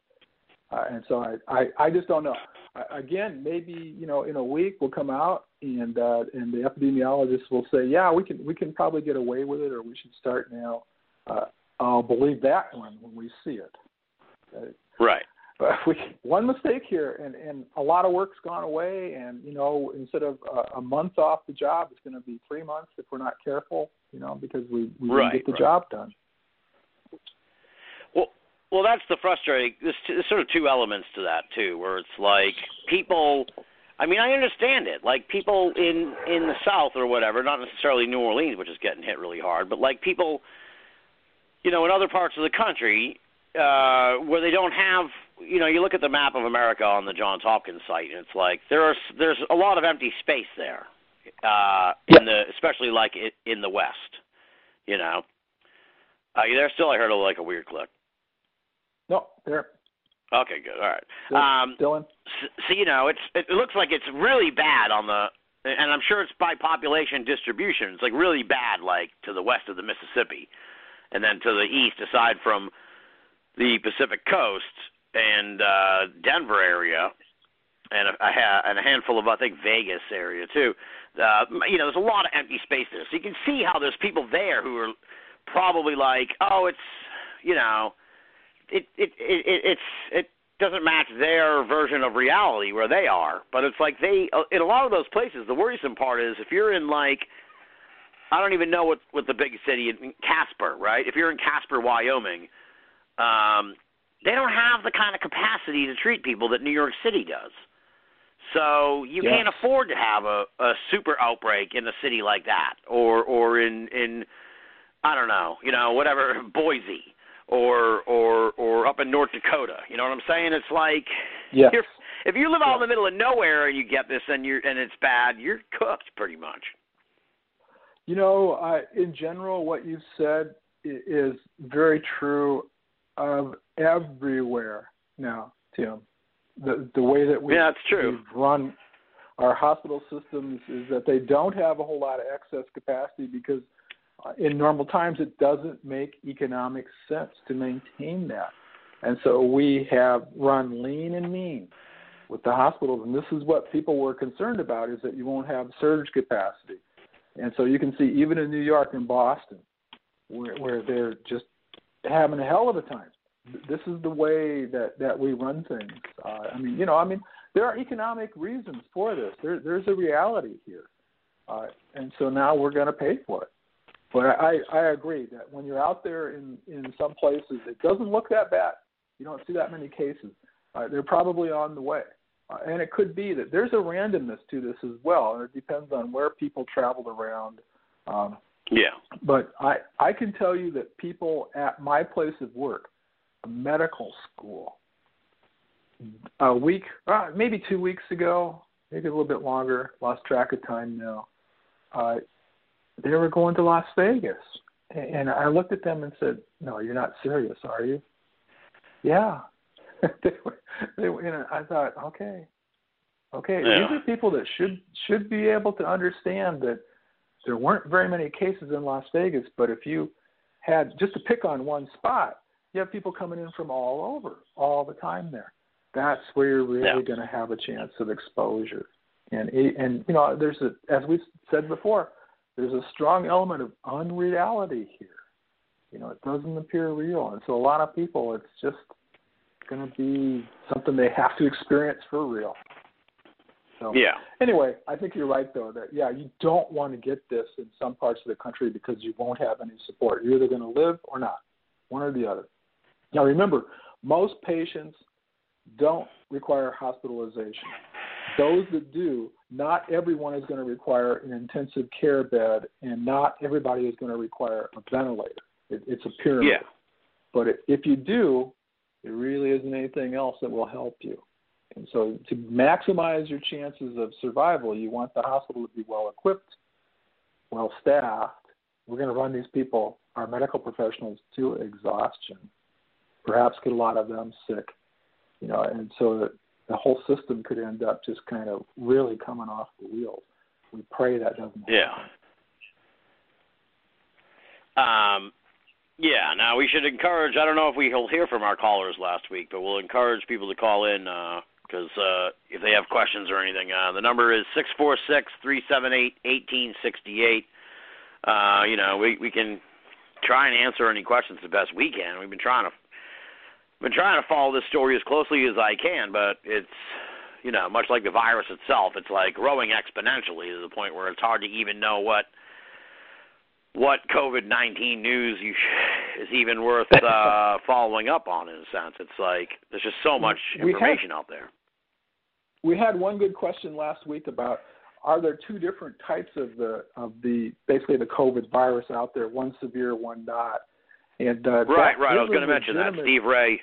Uh, and so I, I, I just don't know. I, again, maybe you know, in a week we'll come out and uh, and the epidemiologists will say, yeah, we can we can probably get away with it, or we should start now. Uh, I'll believe that one when we see it. Right. but we, one mistake here, and and a lot of work's gone away, and you know, instead of a, a month off the job, it's going to be three months if we're not careful. You know, because we we Right, didn't get the right. job done. Well, that's the frustrating. There's, t- there's sort of two elements to that too, where it's like people. I mean, I understand it. Like people in in the South or whatever, not necessarily New Orleans, which is getting hit really hard, but like people, you know, in other parts of the country uh, where they don't have. You know, you look at the map of America on the Johns Hopkins site, and it's like there are there's a lot of empty space there, uh, in the especially like in the West. You know, uh, there still? I heard a, like a weird click. No, there. Okay, good. All right. Still, Um, still in. s- so you know, it's it looks like it's really bad on the, and I'm sure it's by population distribution. It's like really bad, like to the west of the Mississippi, and then to the east, aside from the Pacific Coast and uh, Denver area, and a, a, ha- and a handful of I think Vegas area too. Uh, you know, there's a lot of empty space there, so you can see how there's people there who are probably like, oh, it's you know, it it it, it it's it doesn't match their version of reality where they are. But it's like they uh, in a lot of those places. The worrisome part is if you're in like I don't even know what what the big city in Casper, right? If you're in Casper, Wyoming, um, they don't have the kind of capacity to treat people that New York City does. So you Yes. can't afford to have a, a super outbreak in a city like that, or or in in I don't know, you know, whatever [LAUGHS] Boise or or or up in North Dakota. You know what I'm saying? It's like Yes. you're, if you live out in the middle of nowhere and you get this and you're and it's bad, you're cooked pretty much. You know, uh, in general, what you've said is very true of everywhere now, Tim. The the way that we Yeah, that's true. we've run our hospital systems is that they don't have a whole lot of excess capacity because in normal times it doesn't make economic sense to maintain that. And so we have run lean and mean with the hospitals and this is what people were concerned about is that you won't have surge capacity. And so you can see even in New York and Boston where where they're just having a hell of a time. This is the way that that we run things. Uh, I mean, you know, I mean, there are economic reasons for this. There, there's a reality here, uh, and so now we're going to pay for it. But I, I agree that when you're out there in in some places, it doesn't look that bad. You don't see that many cases. Uh, they're probably on the way, uh, and it could be that there's a randomness to this as well, and it depends on where people traveled around. Um, Yeah. but I I can tell you that people at my place of work, a medical school, a week, uh, maybe two weeks ago, maybe a little bit longer, lost track of time now. Uh, they were going to Las Vegas, and I looked at them and said, "No, you're not serious, are you?" Yeah. [LAUGHS] they were, they were, you know, I thought, okay, okay, Yeah. these are people that should should be able to understand that there weren't very many cases in Las Vegas, but if you had just to pick on one spot, you have people coming in from all over all the time there. That's where you're really Yeah. going to have a chance of exposure. And and you know, there's a as we said before, there's a strong element of unreality here. You know, it doesn't appear real, and so a lot of people, it's just going to be something they have to experience for real. So Yeah. anyway, I think you're right though that yeah, you don't want to get this in some parts of the country because you won't have any support. You're either going to live or not, one or the other. Now remember, most patients don't require hospitalization. Those that do, not everyone is going to require an intensive care bed, and not everybody is going to require a ventilator. It, it's a pyramid. Yeah. But i- if you do, there really isn't anything else that will help you. And so, to maximize your chances of survival, you want the hospital to be well equipped, well staffed. We're going to run these people, our medical professionals, to exhaustion. Perhaps get a lot of them sick, you know, and so the whole system could end up just kind of really coming off the wheels. We pray that doesn't happen. Yeah. Um, yeah. Now we should encourage. I don't know if we'll hear from our callers last week, but we'll encourage people to call in because uh, if they have questions or anything, uh, the number is six four six three seven eight eighteen sixty eight. Uh, you know, we we can try and answer any questions the best we can. We've been trying to been trying to follow this story as closely as I can, but it's you know much like the virus itself, it's like growing exponentially to the point where it's hard to even know what what COVID nineteen news you sh- is even worth [LAUGHS] uh, following up on. In a sense, it's like there's just so much information out there. we had one good question last week about are there two different types of the of the basically the COVID virus out there, one severe, one not. And uh, Right, right. I was going to mention that. Steve Ray,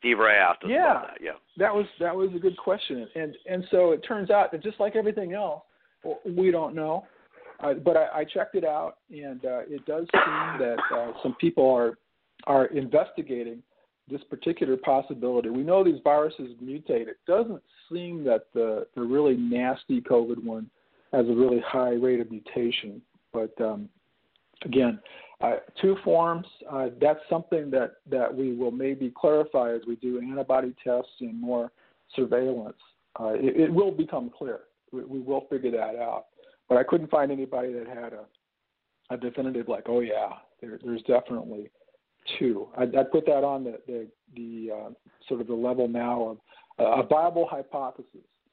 Steve Ray asked us Yeah. about that. Yeah. That was that was a good question, and and so it turns out that just like everything else, we don't know. Uh, but I, I checked it out, and uh, it does seem that uh, some people are are investigating this particular possibility. We know these viruses mutate. It doesn't seem that the the really nasty COVID one has a really high rate of mutation. But um, again, uh, two forms. Uh, that's something that that we will maybe clarify as we do antibody tests and more surveillance. Uh, it, it will become clear. We, we will figure that out. But I couldn't find anybody that had a a definitive like, oh yeah, there, there's definitely two. I'd, I'd put that on the the, the uh, sort of the level now of uh, a viable hypothesis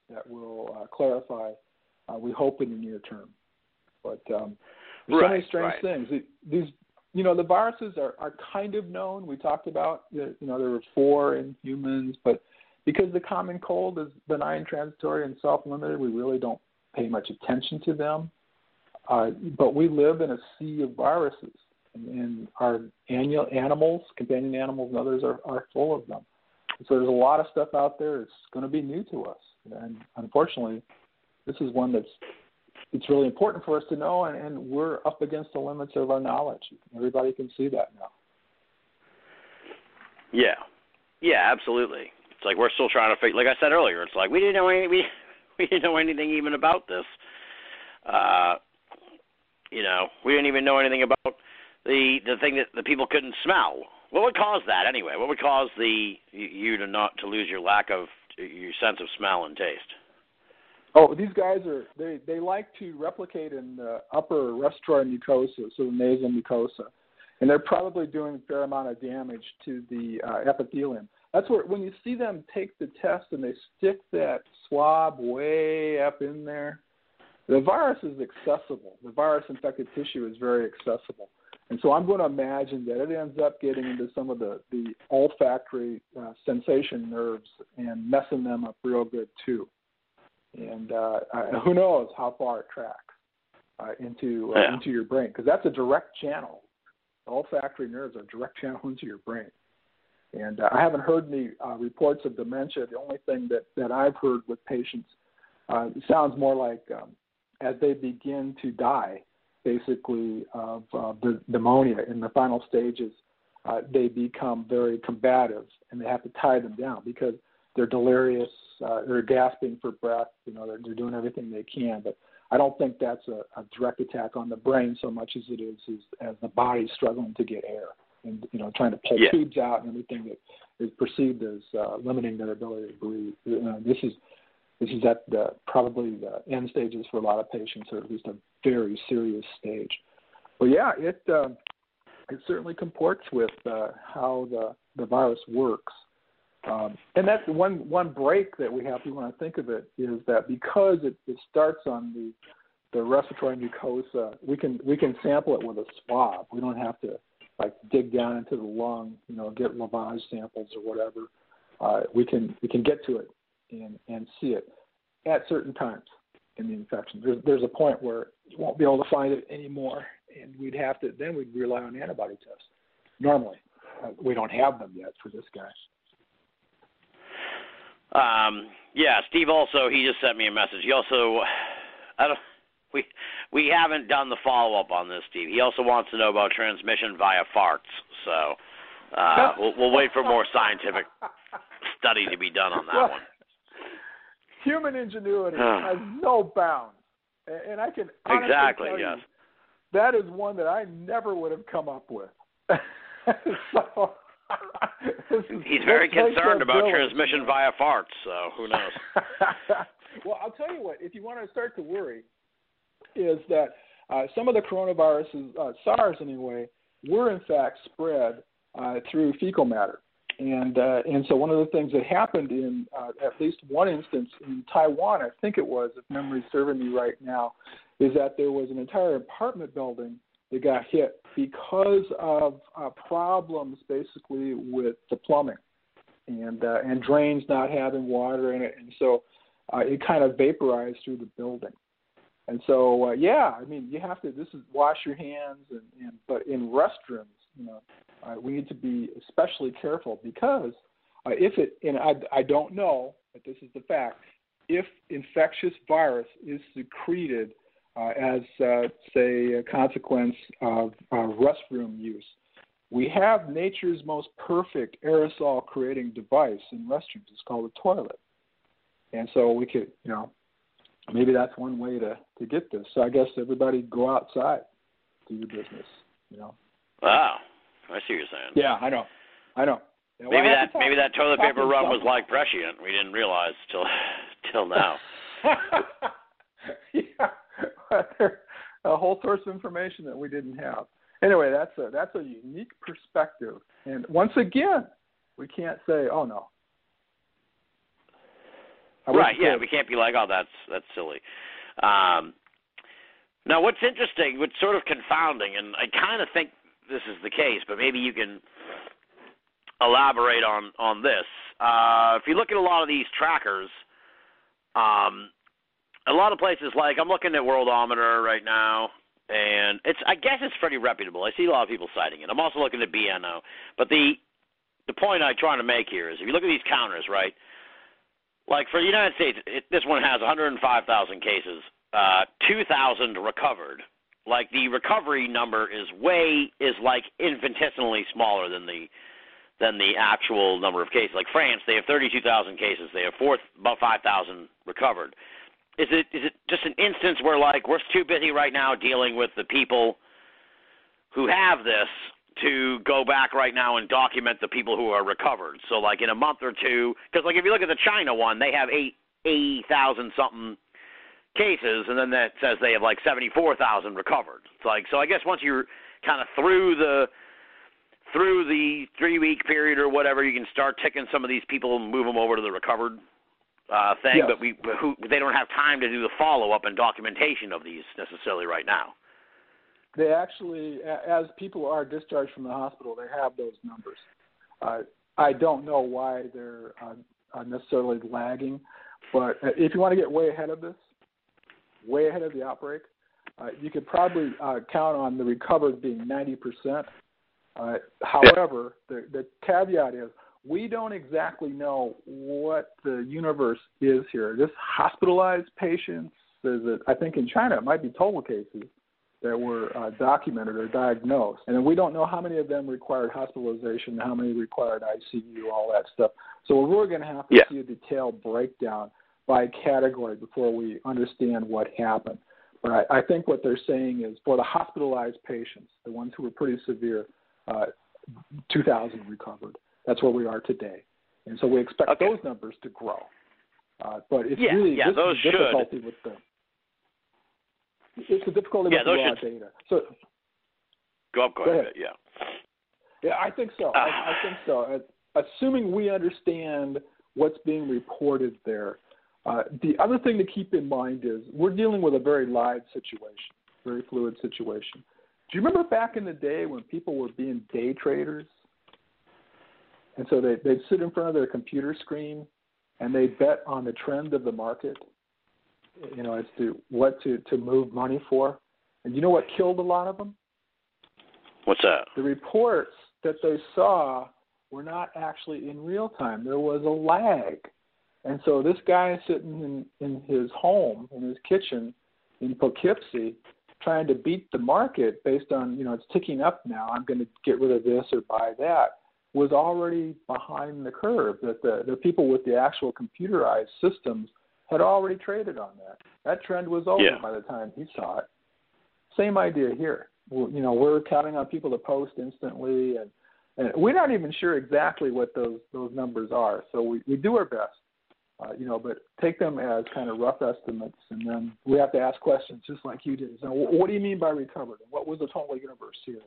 that will uh, clarify. We hope in the near term. But um, there's so many strange right. things. It, these, you know, the viruses are, are kind of known. We talked about, you know, there were four in humans, but because the common cold is benign, transitory, and self-limited, we really don't pay much attention to them. Uh, but we live in a sea of viruses, and, and our annual animals, companion animals, and others are, are full of them. So there's a lot of stuff out there that's going to be new to us, and unfortunately, this is one that's it's really important for us to know, and, and we're up against the limits of our knowledge. Everybody can see that now. Yeah. Yeah, absolutely. It's like we're still trying to figure. Like I said earlier, it's like we didn't know any, we [LAUGHS] we didn't know anything even about this. Uh, you know, we didn't even know anything about the the thing that the people couldn't smell. What would cause that anyway? What would cause the you to not to lose your lack of your sense of smell and taste? Oh, these guys are they they like to replicate in the upper respiratory mucosa, so the nasal mucosa, and they're probably doing a fair amount of damage to the uh, epithelium. That's where when you see them take the test and they stick that swab way up in there, the virus is accessible. The virus infected tissue is very accessible. And so I'm going to imagine that it ends up getting into some of the, the olfactory uh, sensation nerves and messing them up real good too. And uh, who knows how far it tracks uh, into uh, Yeah. into your brain because that's a direct channel. The olfactory nerves are direct channel into your brain. And uh, I haven't heard any uh, reports of dementia. The only thing that, that I've heard with patients uh, sounds more like um, as they begin to die, basically of uh, the pneumonia in the final stages, uh, they become very combative and they have to tie them down because they're delirious, uh, they're gasping for breath, you know, they're, they're doing everything they can. But I don't think that's a, a direct attack on the brain so much as it is, is as the body's struggling to get air and you know trying to pull Yeah. tubes out and everything that is perceived as uh, limiting their ability to breathe. Uh, this is this is at the, probably the end stages for a lot of patients, or at least a very serious stage. But yeah, it uh, it certainly comports with uh, how the the virus works. Um, and that's one one break that we have to want to think of it is that because it, it starts on the the respiratory mucosa, we can we can sample it with a swab. We don't have to like dig down into the lung, you know, get lavage samples or whatever. Uh, we can we can get to it and and see it at certain times in the infection. There's there's a point where you won't be able to find it anymore, and we'd have to then we'd rely on antibody tests. Normally, uh, we don't have them yet for this guy. Um, yeah, Steve also he just sent me a message. He also I don't we we haven't done the follow up on this, Steve. He also wants to know about transmission via farts. So uh, we'll, we'll wait for more scientific [LAUGHS] study to be done on that Well, one. Human ingenuity has no bounds, and and I can honestly Exactly. tell Yes. you that is one that I never would have come up with. [LAUGHS] so, He's very concerned about transmission via farts. So who knows? [LAUGHS] well, I'll tell you what. If you want to start to worry, is that uh, some of the coronaviruses, uh, SARS anyway, were in fact spread uh, through fecal matter, and uh, and so one of the things that happened in uh, at least one instance in Taiwan, I think it was, if memory's serving me right now, is that there was an entire apartment building that got hit because of uh, problems basically with the plumbing and uh, and drains not having water in it, and so uh, it kind of vaporized through the building. And so, uh, yeah, I mean, you have to. This is wash your hands, and, and but in restrooms, you know, uh, we need to be especially careful because uh, if it, and I, I don't know, but this is the fact, if infectious virus is secreted as, uh, say, a consequence of uh, restroom use, we have nature's most perfect aerosol creating device in restrooms. It's called a toilet. And so we could, you know, maybe that's one way to to get this. So I guess everybody go outside, do your business. You know. Wow, I see what you're saying. Yeah, I know, I know. Yeah, maybe I that maybe that toilet paper run was like prescient. We didn't realize till [LAUGHS] till now. [LAUGHS] yeah, [LAUGHS] a whole source of information that we didn't have. Anyway, that's a that's a unique perspective, and once again, we can't say, "Oh no." Right? Yeah, we can't be like, oh, that's that's silly. Um, now, what's interesting, what's sort of confounding, and I kind of think this is the case, but maybe you can elaborate on on this. Uh, if you look at a lot of these trackers, um, a lot of places like I'm looking at Worldometer right now, and it's I guess it's pretty reputable. I see a lot of people citing it. I'm also looking at BNO, but the the point I'm trying to make here is if you look at these counters, right? Like for the United States, it, this one has 105,000 cases, uh, 2,000 recovered. Like the recovery number is way is like infinitesimally smaller than the than the actual number of cases. Like France, they have 32,000 cases. They have four, about 5,000 recovered. Is it is it just an instance where like we're too busy right now dealing with the people who have this to go back right now and document the people who are recovered. So like in a month or two, because like if you look at the China one, they have eight eighty thousand something cases, and then that says they have like seventy four thousand recovered. It's like so. I guess once you're kind of through the through the three week period or whatever, you can start ticking some of these people and move them over to the recovered uh, thing. Yes. But we who they don't have time to do the follow up and documentation of these necessarily right now. they actually, as people are discharged from the hospital, they have those numbers. Uh, I don't know why they're uh, uh, necessarily lagging, but uh, if you want to get way ahead of this, way ahead of the outbreak, uh, you could probably uh, count on the recovered being 90%. Uh, however, the, the caveat is we don't exactly know what the universe is here. This hospitalized patients, is it, I think in China it might be total cases that were uh, documented or diagnosed. And then we don't know how many of them required hospitalization, how many required ICU, all that stuff. So we're really going to have to Yeah. see a detailed breakdown by category before we understand what happened. But I, I think what they're saying is for the hospitalized patients, the ones who were pretty severe, uh, 2,000 recovered. That's where we are today. And so we expect Okay. those numbers to grow. Uh, but it's Yeah, really yeah, this those is should. difficulty with the it's the difficulty Yeah, with the those raw should- data. So Go up, go, Go ahead. ahead. Yeah. yeah, I think so. I, I think so. Uh, Assuming we understand what's being reported there. Uh, the other thing to keep in mind is we're dealing with a very live situation, very fluid situation. Do you remember back in the day when people were being day traders? And so they, they'd sit in front of their computer screen and they bet on the trend of the market, you know, as to what to, to move money for. And you know what killed a lot of them? What's that? the reports that they saw were not actually in real time. There was a lag. And so this guy is sitting in, in his home, in his kitchen in Poughkeepsie, trying to beat the market based on, you know, it's ticking up now. I'm going to get rid of this or buy that, was already behind the curve. That the, the people with the actual computerized systems had already traded on that. That trend was over Yeah. by the time he saw it. Same idea here. Well, you know, we're counting on people to post instantly, and, and we're not even sure exactly what those those numbers are. So we, we do our best, uh, you know, but take them as kind of rough estimates, and then we have to ask questions just like you did. So, what do you mean by recovered? What was the total universe here?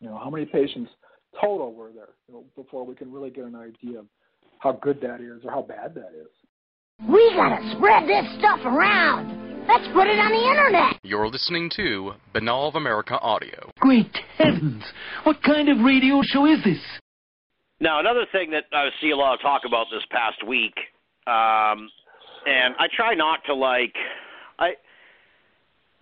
You know, how many patients total were there you know, before we can really get an idea of how good that is or how bad that is. We gotta spread this stuff around. Let's put it on the internet. You're listening to Binnall of America Audio. Great heavens! What kind of radio show is this? Now, another thing that I see a lot of talk about this past week, um, and I try not to like, I,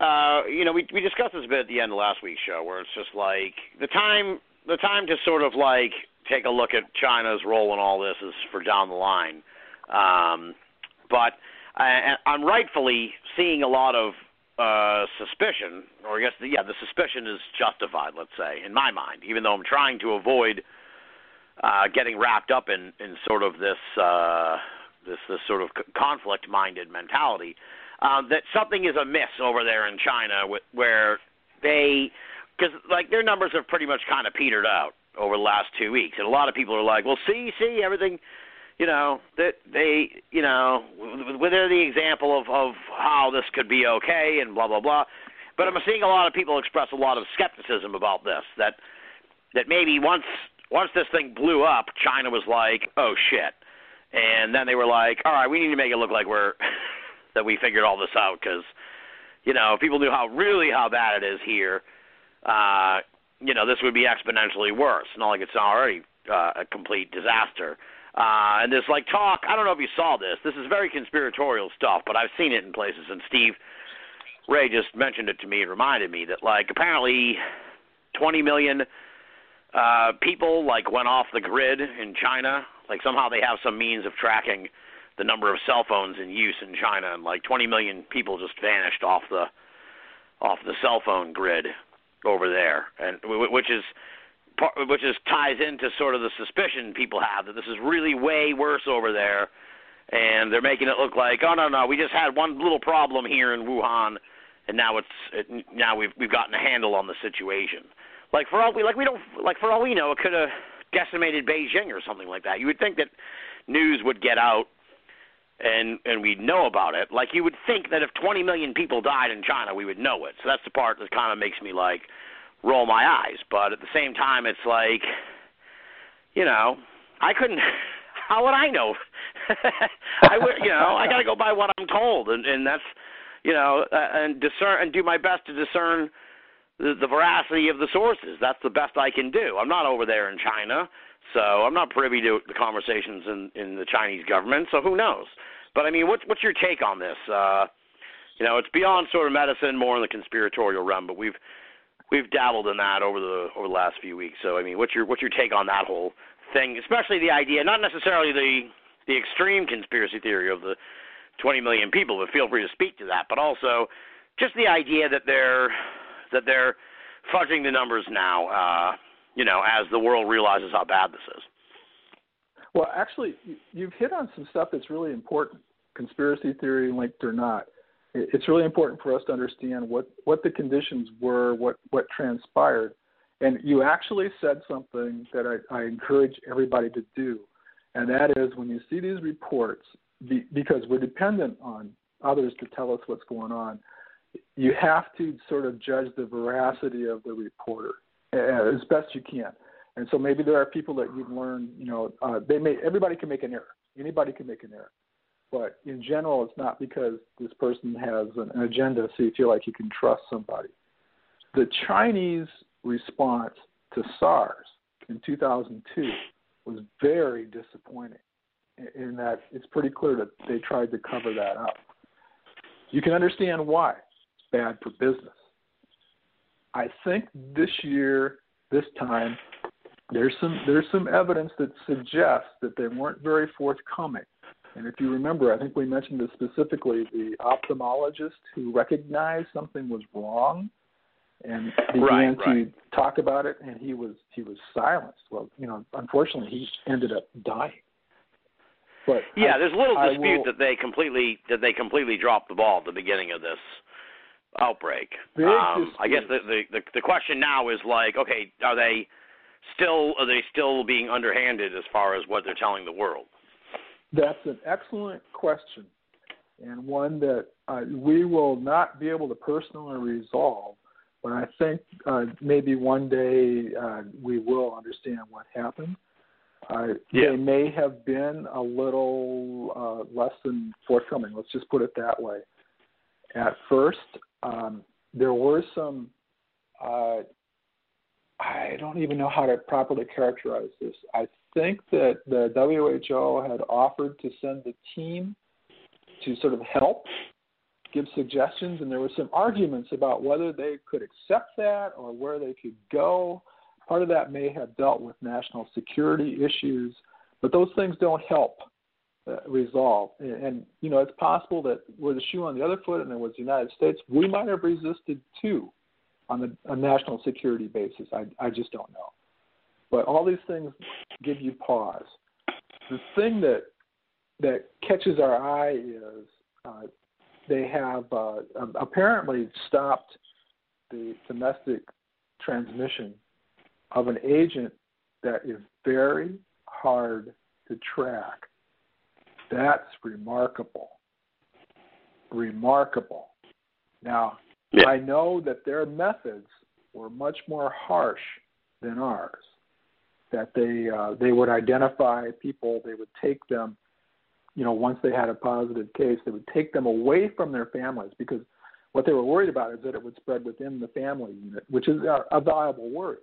uh, you know, we we discussed this a bit at the end of last week's show, where it's just like the time the time to sort of like take a look at China's role in all this is for down the line, um, but I, I'm rightfully seeing a lot of uh, suspicion, or I guess the, yeah, the suspicion is justified. Let's say in my mind, even though I'm trying to avoid uh, getting wrapped up in in sort of this uh, this this sort of conflict-minded mentality um, that something is amiss over there in China, where they because like their numbers have pretty much kind of petered out over the last two weeks, and a lot of people are like, "Well, see, see, everything." You know that they, you know, they're the example of of how this could be okay and blah blah blah. But I'm seeing a lot of people express a lot of skepticism about this. That that maybe once once this thing blew up, China was like, "Oh shit," and then they were like, "All right, we need to make it look like we're [LAUGHS] that we figured all this out because, you know, people knew how really how bad it is here, uh, you know, this would be exponentially worse. Not like it's already uh, a complete disaster." Uh, and there's like talk. I don't know if you saw this. This is very conspiratorial stuff, but I've seen it in places. And Steve Ray just mentioned it to me and reminded me that like apparently 20 million uh, people like went off the grid in China. Like somehow they have some means of tracking the number of cell phones in use in China, and like 20 million people just vanished off the off the cell phone grid over there, and which is which is ties into sort of the suspicion people have that this is really way worse over there, and they're making it look like oh no no we just had one little problem here in Wuhan, and now it's it, now we've we've gotten a handle on the situation. Like for all we like we don't like for all we know, it could have decimated Beijing or something like that. You would think that news would get out and and we'd know about it. Like you would think that if 20 million people died in China, we would know it. So that's the part that kind of makes me like roll my eyes. But at the same time, it's like, you know, I couldn't. [LAUGHS] How would I know? [LAUGHS] I would, you know, I got to go by what I'm told, and and that's, you know, uh, and discern and do my best to discern the, the veracity of the sources. That's the best I can do. I'm not over there in China, so I'm not privy to the conversations in in the Chinese government. So who knows? But I mean, what's what's your take on this? Uh, you know, it's beyond sort of medicine, more in the conspiratorial realm. But we've we've dabbled in that over the over the last few weeks. So I mean, what's your what's your take on that whole thing? Especially the idea, not necessarily the the extreme conspiracy theory of the 20 million people, but feel free to speak to that. But also, just the idea that they're that they're fudging the numbers now, uh, you know, as the world realizes how bad this is. Well, actually, you've hit on some stuff that's really important, conspiracy theory linked or not. It's really important for us to understand what, what the conditions were, what, what transpired. And you actually said something that I, I encourage everybody to do, and that is when you see these reports, be, because we're dependent on others to tell us what's going on, you have to sort of judge the veracity of the reporter uh, as best you can. And so maybe there are people that you've learned, you know, uh, they may everybody can make an error. Anybody can make an error. But in general, it's not because this person has an, an agenda, so you feel like you can trust somebody. The Chinese response to SARS in 2002 was very disappointing in that it's pretty clear that they tried to cover that up. You can understand why bad for business. I think this year, this time, there's some there's some evidence that suggests that they weren't very forthcoming. And if you remember, I think we mentioned this specifically, the ophthalmologist who recognized something was wrong and began right, to talk about it, and he was he was silenced. Well, you know, unfortunately, he ended up dying. But yeah, I, there's little dispute will, that they completely that they completely dropped the ball at the beginning of this outbreak. Um, I guess the, the the the question now is like, okay, are they still are they still being underhanded as far as what they're telling the world? That's an excellent question, and one that uh, we will not be able to personally resolve. But I think uh, maybe one day uh, we will understand what happened. Uh, Yeah. They may have been a little uh, less than forthcoming. Let's just put it that way. at first. Um, there were some. Uh, I don't even know how to properly characterize this. I think that the WHO had offered to send a team to sort of help give suggestions, and there were some arguments about whether they could accept that or where they could go. Part of that may have dealt with national security issues, but those things don't help uh, resolve. And, and, you know, it's possible that were the shoe on the other foot and it was the United States, we might have resisted too on the, a national security basis. I, I just don't know. But all these things give you pause. The thing that that catches our eye is uh, they have uh, apparently stopped the domestic transmission of an agent that is very hard to track. That's remarkable. Remarkable. Now, yeah. I know that their methods were much more harsh than ours. That they uh, they would identify people, they would take them, you know, once they had a positive case, they would take them away from their families because what they were worried about is that it would spread within the family unit, which is a, a viable word.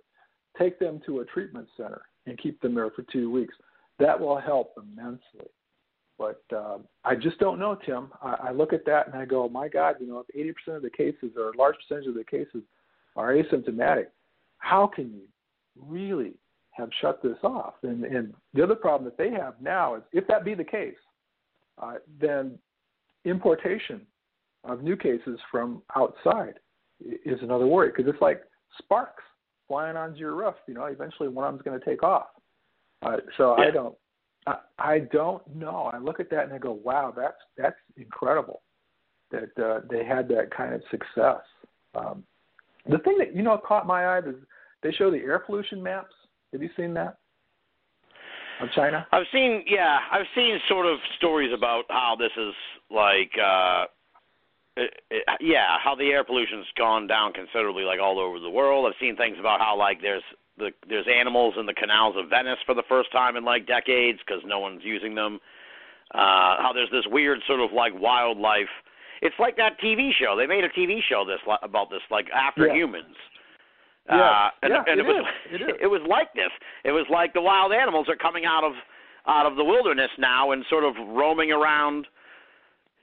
Take them to a treatment center and keep them there for two weeks. That will help immensely. But uh, I just don't know, Tim. I, I look at that and I go, my God, you know, if 80% of the cases or a large percentage of the cases are asymptomatic, how can you really have shut this off? And, and the other problem that they have now is if that be the case, uh, then importation of new cases from outside is another worry because it's like sparks flying onto your roof. You know, eventually one of them's going to take off. Uh, so yeah. I don't I, don't know. I look at that and I go, wow, that's that's incredible that uh, they had that kind of success. Um, the thing that you know caught my eye is they show the air pollution maps. Have you seen that of China? I've seen, yeah, I've seen sort of stories about how this is like, uh, it, it, yeah, how the air pollution's gone down considerably, like all over the world. I've seen things about how like there's the there's animals in the canals of Venice for the first time in like decades because no one's using them. Uh, how there's this weird sort of like wildlife. It's like that TV show. They made a TV show this about this like after yeah. humans. Yeah, uh, and, yeah, and it, it was. It, [LAUGHS] it was like this. It was like the wild animals are coming out of out of the wilderness now and sort of roaming around,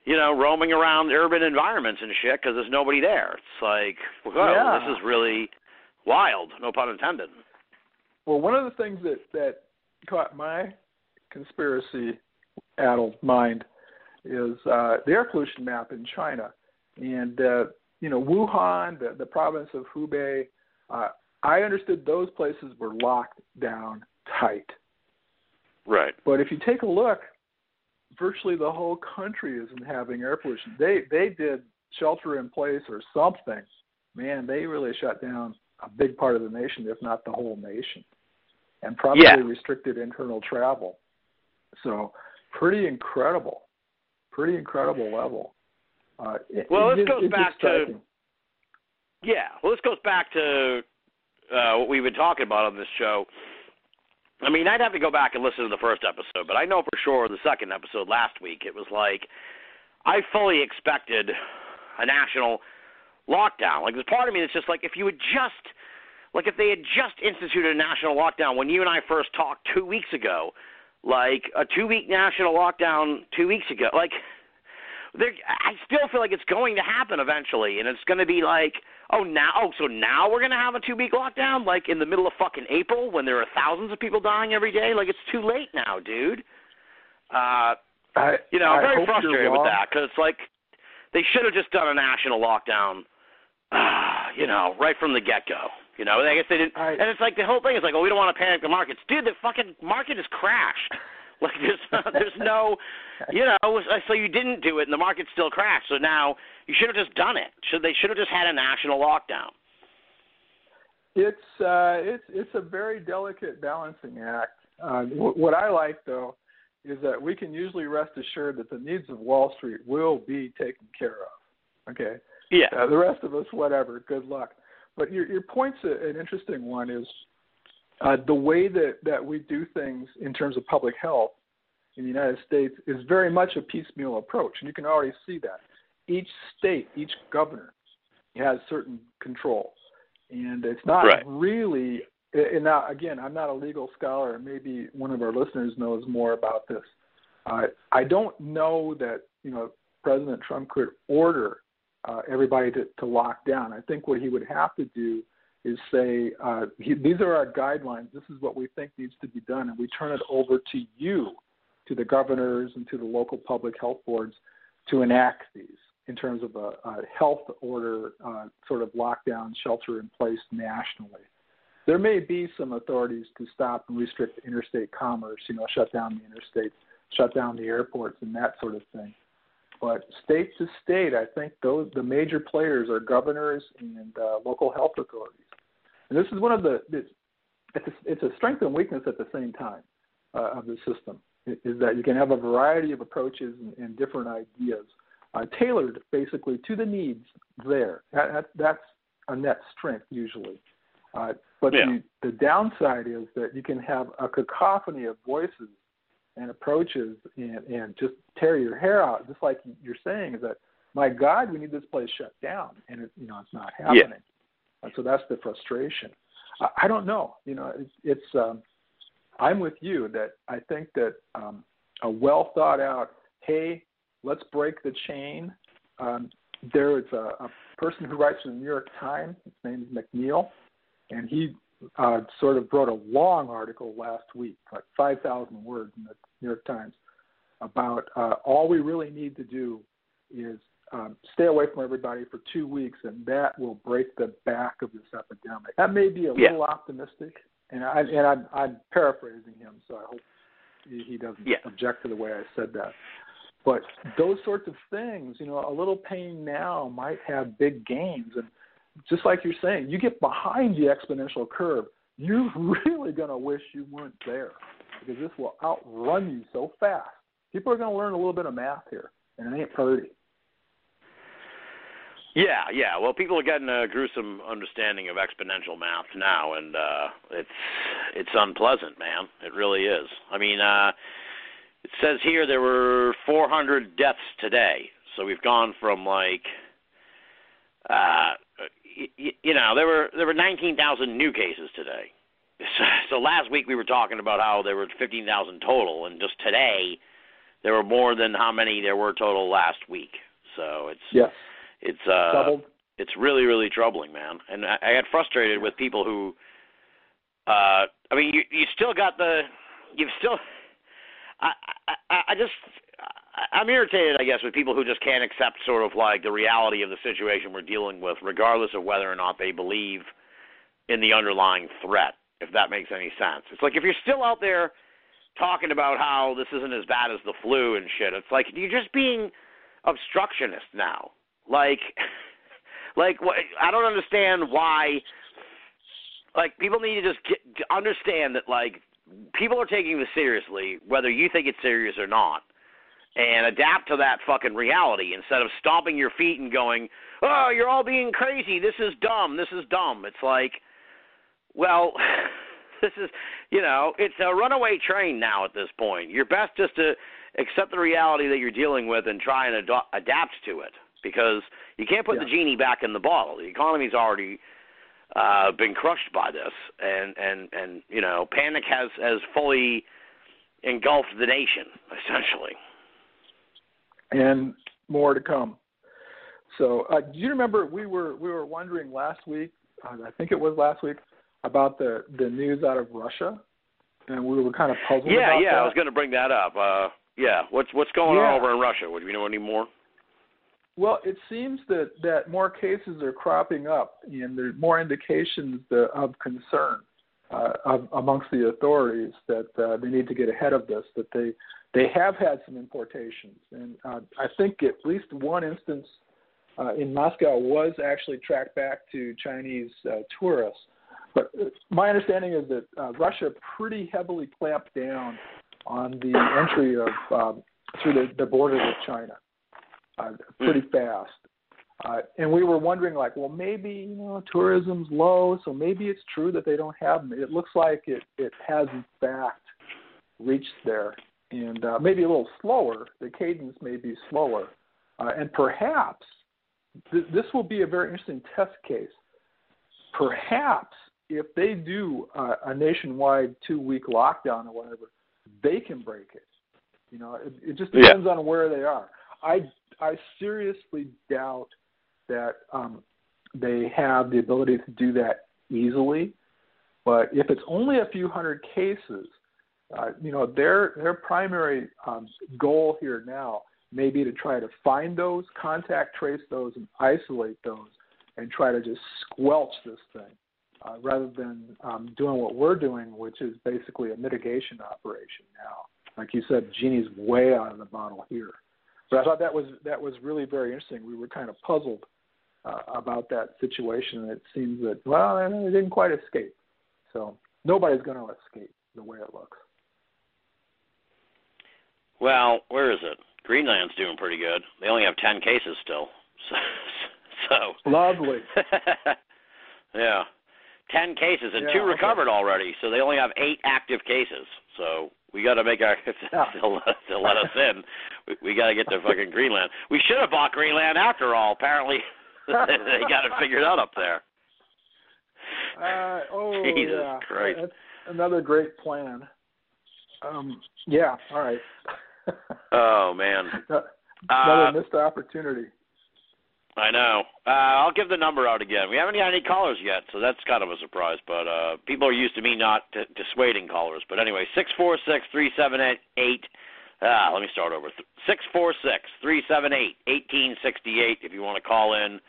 you know, roaming around urban environments and shit because there's nobody there. It's like, well, yeah. this is really wild, no pun intended. Well, one of the things that that caught my conspiracy addled mind is uh, the air pollution map in China, and uh, you know Wuhan, the, the province of Hubei. Uh, I understood those places were locked down tight. Right. But if you take a look, virtually the whole country isn't having air pollution. They they did shelter in place or something. Man, they really shut down a big part of the nation, if not the whole nation, and probably yeah. restricted internal travel. So, pretty incredible, pretty incredible level. Uh, it, well, it, this goes back exciting. to yeah. Well, this goes back to uh, what we've been talking about on this show. I mean, I'd have to go back and listen to the first episode, but I know for sure the second episode last week it was like I fully expected a national lockdown. Like there's part of me that's just like if you had just like if they had just instituted a national lockdown when you and I first talked two weeks ago, like a two week national lockdown two weeks ago, like there I still feel like it's going to happen eventually and it's gonna be like oh now oh so now we're gonna have a two week lockdown like in the middle of fucking April when there are thousands of people dying every day? Like it's too late now dude. Uh I, you know I'm I very frustrated with that because it's like they should have just done a national lockdown [SIGHS] you know, right from the get go. You know, I guess they didn't. I- and it's like the whole thing is like, oh, we don't want to panic the markets, dude. The fucking market has crashed. [LAUGHS] Like there's there's no, [LAUGHS] you know, so you didn't do it, and the market still crashed. So now you should have just done it. Should they should have just had a national lockdown? It's uh, it's it's a very delicate balancing act. Uh, w- what I like though is that we can usually rest assured that the needs of Wall Street will be taken care of. Okay, Yeah. uh, the rest of us, whatever. Good luck. But your your point's a, an interesting one. Is uh, the way that that we do things in terms of public health in the United States is very much a piecemeal approach, and you can already see that. each state, each governor has certain control, and it's not Right. really. And now, again, I'm not a legal scholar. Maybe one of our listeners knows more about this. Uh, I don't know that you know President Trump could order uh, everybody to, to lock down. I think what he would have to do is say, uh, he, these are our guidelines. This is what we think needs to be done, and we turn it over to you, to the governors and to the local public health boards, to enact these in terms of a, a health order, uh, sort of lockdown, shelter in place nationally. There may be some authorities to stop and restrict interstate commerce, you know, shut down the interstates, shut down the airports, and that sort of thing. But state to state, I think those the major players are governors and uh, local health authorities. And this is one of the it's it's a, it's a strength and weakness at the same time uh, of the system. i- Is that you can have a variety of approaches and, and different ideas uh, tailored basically to the needs there. That, that, that's a net strength usually. Uh, but Yeah. the, the downside is that you can have a cacophony of voices and approaches and, and just tear your hair out, just like you're saying, is that, my God, we need this place shut down. And, it, you know, it's not happening. Yeah. And so that's the frustration. I, I don't know. You know, it's, it's um, I'm with you that I think that um, a well thought out, hey, let's break the chain. Um, there is a, a person who writes for the New York Times. His name is McNeil, and he uh, sort of wrote a long article last week, like 5,000 words in the New York Times, about uh, all we really need to do is um, stay away from everybody for two weeks, and that will break the back of this epidemic. That may be a Yeah. little optimistic, and I and I'm, I'm paraphrasing him, so I hope he, doesn't Yeah. object to the way I said that. But those sorts of things, you know, a little pain now might have big gains, and just like you're saying, you get behind the exponential curve, you're [LAUGHS] really going to wish you weren't there because this will outrun you so fast. People are going to learn a little bit of math here, and it ain't pretty. Yeah, yeah. Well, people are getting a gruesome understanding of exponential math now, and uh, it's it's unpleasant, man. It really is. I mean, uh, it says here there were 400 deaths today, so we've gone from like, uh, y- y- you know, there were there were 19,000 new cases today. [LAUGHS] So, so last week we were talking about how there were 15,000 total, and just today there were more than how many there were total last week. So it's Yes, it's uh doubled. it's really really troubling man and i, I get frustrated with people who uh i mean you you still got the you've still i i i just i'm irritated i guess with people who just can't accept sort of like the reality of the situation we're dealing with regardless of whether or not they believe in the underlying threat if that makes any sense. It's like if you're still out there talking about how this isn't as bad as the flu and shit it's like you're just being obstructionist now. Like [LAUGHS] like I don't understand why like people need to just get, to understand that like people are taking this seriously whether you think it's serious or not and adapt to that fucking reality instead of stomping your feet and going oh you're all being crazy. This is dumb. This is dumb. It's like well [LAUGHS] this is you know it's a runaway train now at this point. Your best just to accept the reality that you're dealing with and try and ad- adapt to it because you can't put the genie back in the bottle. The economy's already uh been crushed by this and and and you know panic has has fully engulfed the nation [LAUGHS] essentially and more to come. So, uh, do you remember we were we were wondering last week? Uh, I think it was last week about the the news out of Russia, and we were kind of puzzled. yeah about yeah that. i was going to bring that up uh yeah what's what's going Yeah. on over in russia would you know any more Well, it seems that that more cases are cropping up, and there are more indications that, of concern uh, of, amongst the authorities that uh, they need to get ahead of this. That they they have had some importations, and uh, I think at least one instance uh, in Moscow was actually tracked back to Chinese uh, tourists. But uh, my understanding is that uh, Russia pretty heavily clamped down on the entry of um, through the, the border with China uh, pretty fast. Uh, and we were wondering, like, well, maybe you know tourism's low, so maybe it's true that they don't have them. It looks like it it has in fact reached there, and uh, maybe a little slower. The cadence may be slower, Uh, and perhaps th- this will be a very interesting test case. Perhaps if they do uh, a nationwide two week lockdown or whatever, they can break it. You know, it, it just depends on where they are. I I seriously doubt that um, they have the ability to do that easily. But if it's only a few hundred cases, uh, you know, their their primary um, goal here now may be to try to find those, contact trace those, and isolate those, and try to just squelch this thing, uh, rather than um, doing what we're doing, which is basically a mitigation operation now. Like you said, genie's way out of the bottle here. But I thought that was that was really very interesting. We were kind of puzzled uh, about that situation, and it seems that well, they didn't quite escape. So nobody's going to escape the way it looks. Well, where is it? Greenland's doing pretty good. They only have ten cases still. [LAUGHS] So, so lovely. [LAUGHS] yeah, ten cases and Yeah, two okay. recovered already. So they only have eight active cases. So we got to make our if [LAUGHS] Yeah. they'll, they'll let us in. We, we got to get to fucking Greenland. We should have bought Greenland after all. Apparently, they got it figured out up there. Uh, oh Jesus yeah, Christ. that's another great plan. Um, yeah, all right. Oh man. [LAUGHS] another Uh, missed opportunity. I know. Uh, I'll give the number out again. We haven't got any callers yet, so that's kind of a surprise. But uh, people are used to me not t- dissuading callers. But anyway, six four six three seven eight eight. Ah, let me start over. Six four six three seven eight eighteen sixty eight. If you want to call in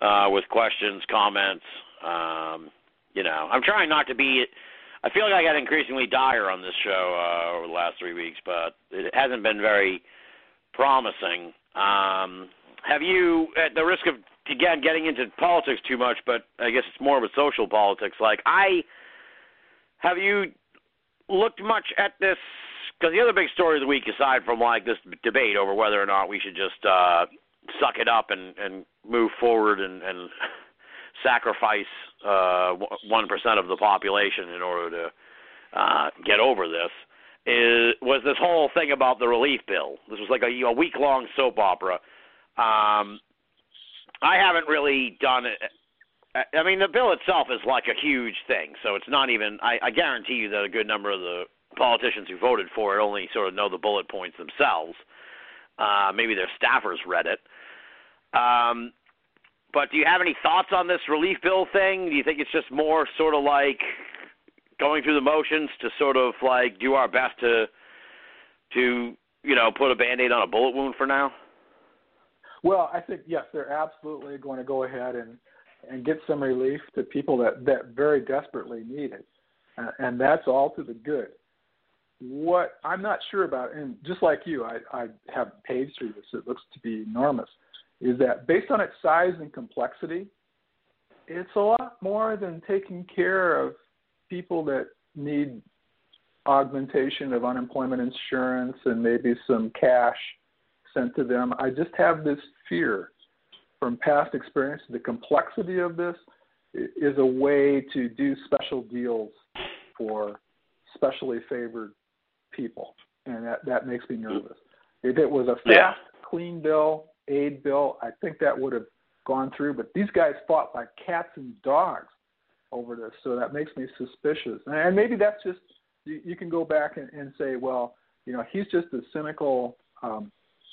uh, with questions, comments. Um, you know, I'm trying not to be. I feel like I got increasingly dire on this show uh, over the last three weeks, but it hasn't been very promising. Um, have you, at the risk of again getting into politics too much, but I guess it's more of a social politics. Like I, have you looked much at this? Because the other big story of the week, aside from like this debate over whether or not we should just uh, suck it up and and move forward and and sacrifice uh one percent of the population in order to uh get over this is was this whole thing about the relief bill. This was like a, a week long soap opera. Um I haven't really done it I mean the bill itself is like a huge thing, so it's not even I, I guarantee you that a good number of the politicians who voted for it only sort of know the bullet points themselves. Uh maybe their staffers read it. Um but do you have any thoughts on this relief bill thing? Do you think it's just more sort of like going through the motions to sort of like do our best to to you know put a band-aid on a bullet wound for now? Well, I think yes, they're absolutely going to go ahead and and get some relief to people that that very desperately need it, uh, and that's all to the good. What I'm not sure about, and just like you, I, I have paged through this. It looks to be enormous. Is that based on its size and complexity, it's a lot more than taking care of people that need augmentation of unemployment insurance and maybe some cash sent to them. I just have this fear from past experience. The complexity of this is a way to do special deals for specially favored people, and that that makes me nervous. If it was a fast, Yeah. clean bill, aid bill, I think that would have gone through. But these guys fought like cats and dogs over this, so that makes me suspicious. And- maybe that's just you, you can go back and, and say, well, you know, he's just a cynical um,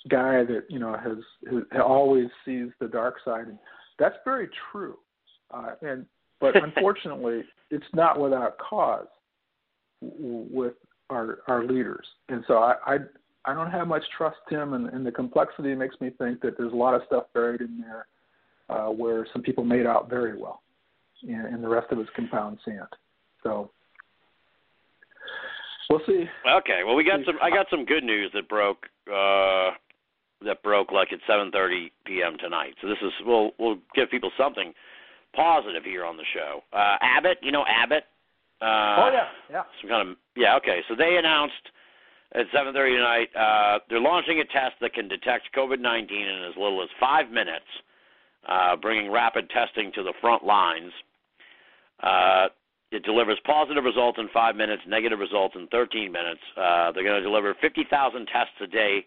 guy that you know has, has always sees the dark side, and that's very true. Uh, and but [LAUGHS] unfortunately, it's not without cause with our our leaders, and so I I, I don't have much trust him, and, and the complexity makes me think that there's a lot of stuff buried in there uh, where some people made out very well, and, and the rest of it's compound sand. So we'll see. Okay, well we got some I got some good news that broke uh that broke like at 7:30 p.m. tonight. So this is we'll we'll give people something positive here on the show. Uh Abbott, you know Abbott? Uh oh yeah, yeah. some kind of yeah okay so they announced at 7:30 tonight uh, they're launching a test that can detect COVID-19 in as little as five minutes, uh, bringing rapid testing to the front lines. Uh, it delivers positive results in five minutes, negative results in 13 minutes. Uh, they're going to deliver 50,000 tests a day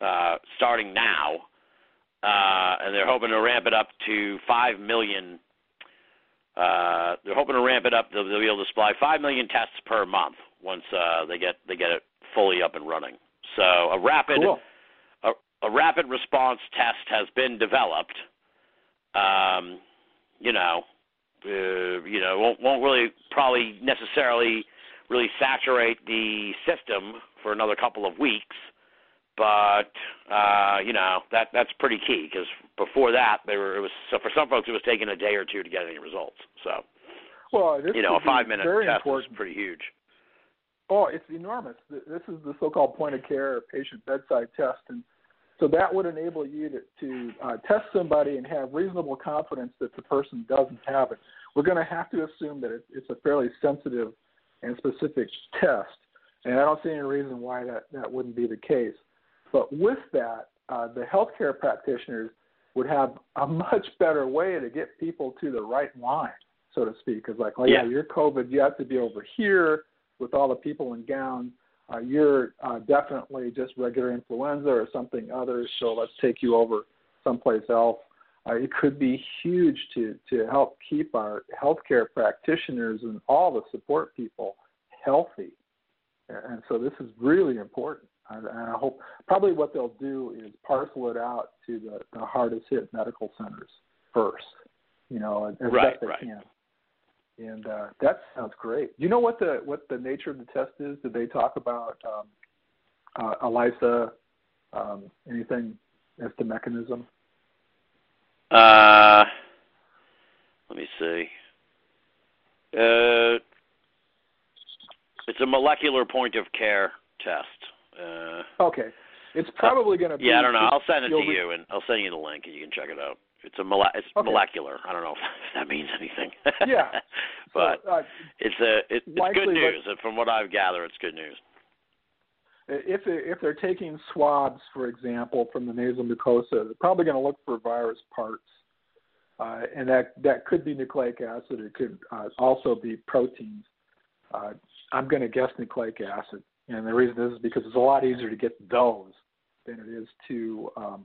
uh, starting now, uh, and they're hoping to ramp it up to five million. Uh, they're hoping to ramp it up. They'll, they'll be able to supply five million tests per month once uh, they get they get it fully up and running. So a rapid Cool. a, a rapid response test has been developed. Um, you know, uh, you know, won't won't really probably necessarily really saturate the system for another couple of weeks, but uh, you know that that's pretty key because before that they were it was so for some folks it was taking a day or two to get any results. So Well, this you know, a five minute test important. is pretty huge. Oh, it's enormous. This is the so-called point of care patient bedside test, and so that would enable you to, to uh, test somebody and have reasonable confidence that the person doesn't have it. We're going to have to assume that it, it's a fairly sensitive and specific test, and I don't see any reason why that that wouldn't be the case. But with that, uh, the healthcare practitioners would have a much better way to get people to the right line, so to speak. Because like, oh yeah, Yeah. you're COVID, you have to be over here with all the people in gowns. Uh, you're uh, definitely just regular influenza or something other, so let's take you over someplace else. Uh, it could be huge to, to help keep our healthcare practitioners and all the support people healthy. And so this is really important. And I hope probably what they'll do is parcel it out to the, the hardest hit medical centers first, you know, as Right, best they right. can and uh, that sounds great. Do you know what the what the nature of the test is? Did they talk about um, uh, ELISA? Um, anything as the mechanism? Uh, let me see. Uh, it's a molecular point of care test. Uh, Okay, it's probably going to be. yeah, I don't know. I'll send it to re- you, and I'll send you the link, and you can check it out. It's a mole- it's Okay. molecular. I don't know if [LAUGHS] that means anything. Yeah. [LAUGHS] but so, uh, it's a it, it's likely, good news. From what I've gathered, it's good news. if they, if they're taking swabs, for example, from the nasal mucosa, they're probably going to look for virus parts, uh, and that that could be nucleic acid. It could uh, also be proteins. Uh, I'm going to guess nucleic acid, and the reason is because it's a lot easier to get those than it is to um,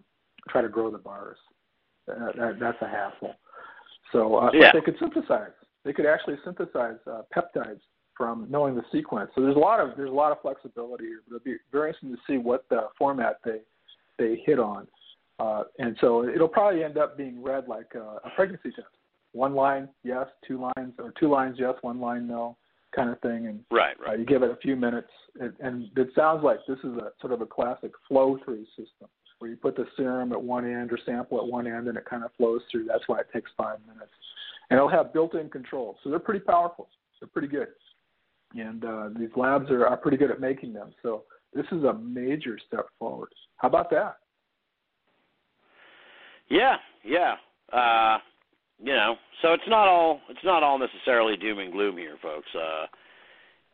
try to grow the virus. Uh, that, that's a hassle. So uh, but Yeah. they could synthesize. They could actually synthesize uh, peptides from knowing the sequence. So there's a lot of there's a lot of flexibility here. But it'll be very interesting to see what the format they they hit on. Uh, and so it'll probably end up being read like a, a pregnancy test. One line yes, two lines or two lines yes, one line no, kind of thing. And Right, uh, right. you give it a few minutes, and, and it sounds like this is a sort of a classic flow through system where you put the serum at one end or sample at one end, and it kind of flows through. That's why it takes five minutes, and it'll have built-in controls, so they're pretty powerful. They're pretty good, and uh, these labs are, are pretty good at making them. So this is a major step forward. How about that? Yeah, yeah. Uh, you know, so it's not all it's not all necessarily doom and gloom here, folks. Uh,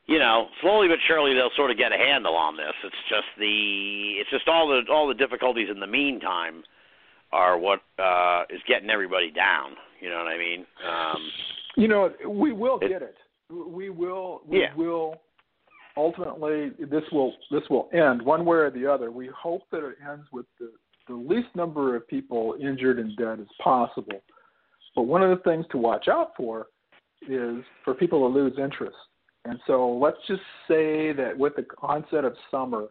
you know, slowly but surely they'll sort of get a handle on this. It's just the it's just all the all the difficulties in the meantime are what uh is getting everybody down. You know what I mean? Um You know, we will It- get it. We will. We Yeah. will. Ultimately, this will this will end one way or the other. We hope that it ends with the the least number of people injured and dead as possible. But one of the things to watch out for is for people to lose interest. And so let's just say that with the onset of summer,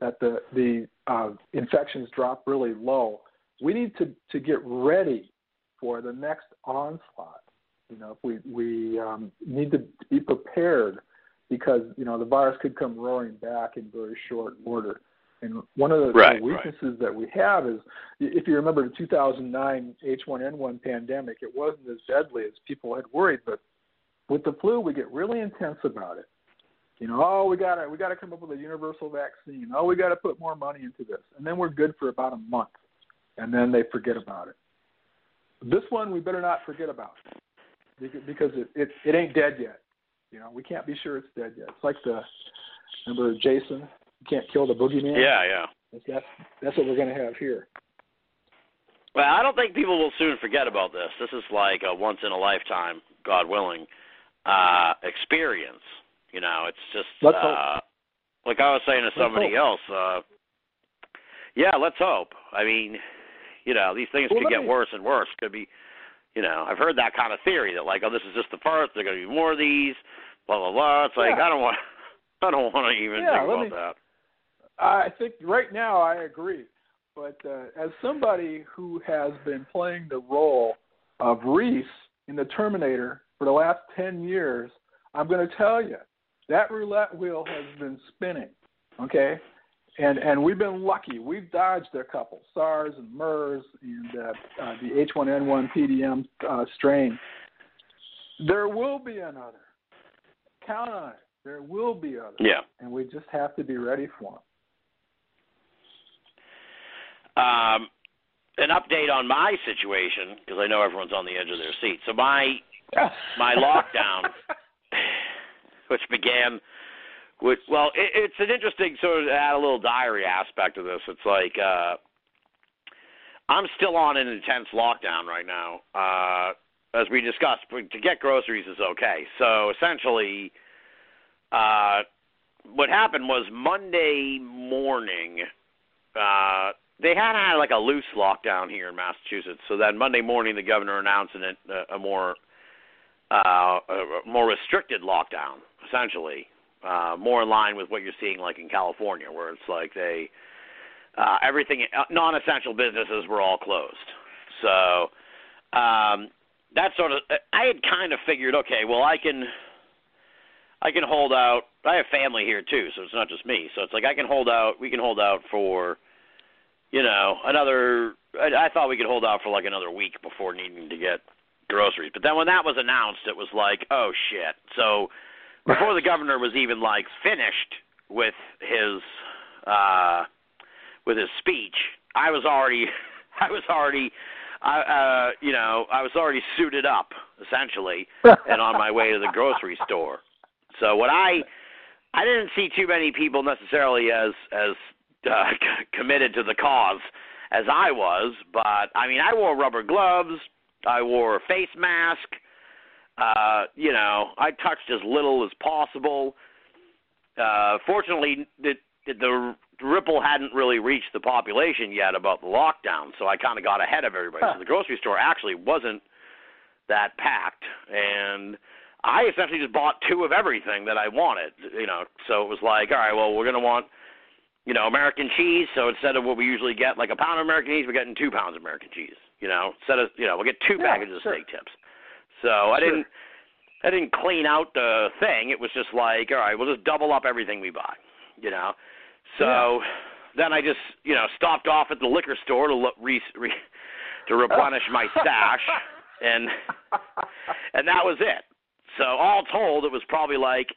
that the the uh, infections drop really low. We need to to get ready for the next onslaught. You know, if we we um, need to be prepared because you know the virus could come roaring back in very short order. And one of the, Right, the right. weaknesses that we have is, if you remember the 2009 H1N1 pandemic, it wasn't as deadly as people had worried. But with the flu, we get really intense about it. You know, oh, we got to we got to come up with a universal vaccine. Oh, we got to put more money into this, and then we're good for about a month, and then they forget about it. This one we better not forget about because it it, it ain't dead yet. You know, we can't be sure it's dead yet. It's like the remember Jason, you can't kill the boogeyman. yeah, yeah. that's that's what we're going to have here. Well, I don't think people will soon forget about this. This is like a once in a lifetime, God willing, uh experience. You know, it's just Let's uh like I was saying to somebody else, uh yeah, let's hope. I mean, you know, these things Well, could get me- worse and worse. Could be, you know, I've heard that kind of theory that like, oh, this is just the first. There are going to be more of these. Blah blah blah. It's like Yeah. I don't want. [LAUGHS] I don't want to even Yeah, think about me- that. I think right now I agree, but uh, as somebody who has been playing the role of Reese in the Terminator for the last ten years, I'm going to tell you that roulette wheel has been spinning. Okay, and and we've been lucky. We've dodged a couple SARS and MERS and uh, uh, the H1N1 PDM uh, strain. There will be another. Count on it. There will be others Yeah. and we just have to be ready for them. Um, an update on my situation because I know everyone's on the edge of their seat. So my my lockdown, which began with well, it, it's an interesting sort of add a little diary aspect of this. It's like uh, I'm still on an intense lockdown right now. Uh, as we discussed, to get groceries is okay. So essentially, uh, what happened was Monday morning. Uh, they had had like a loose lockdown here in Massachusetts. So then Monday morning, the governor announced a, a more uh, a more restricted lockdown, essentially, uh, more in line with what you're seeing like in California, where it's like they uh, everything uh, non-essential businesses were all closed. So um, that sort of I had kind of figured, okay, well I can I can hold out. I have family here too, so it's not just me. So it's like I can hold out. We can hold out for you know, another. I, I thought we could hold out for like another week before needing to get groceries. But then when that was announced, it was like, oh shit. So before the governor was even like finished with his uh with his speech, I was already, [LAUGHS] I was already, I uh, you know, I was already suited up essentially and on my way to the grocery store. So what I I didn't see too many people necessarily as as uh, [LAUGHS] committed to the cause as I was, but I mean, I wore rubber gloves, I wore a face mask. Uh, you know, I touched as little as possible. Uh, fortunately, the, the ripple hadn't really reached the population yet about the lockdown, so I kind of got ahead of everybody. Huh. So the grocery store actually wasn't that packed, and I essentially just bought two of everything that I wanted. You know, so it was like, all right, well, we're gonna want, you know, American cheese. So instead of what we usually get, like a pound of American cheese, we're getting two pounds of American cheese. You know, instead of, you know, we'll get two Yeah, packages of steak tips. So I Sure. didn't, I didn't clean out the thing. It was just like, all right, we'll just double up everything we buy. You know, so then I just, you know, stopped off at the liquor store to look, re, re, to replenish my stash, [LAUGHS] and and that was it. So all told, it was probably like,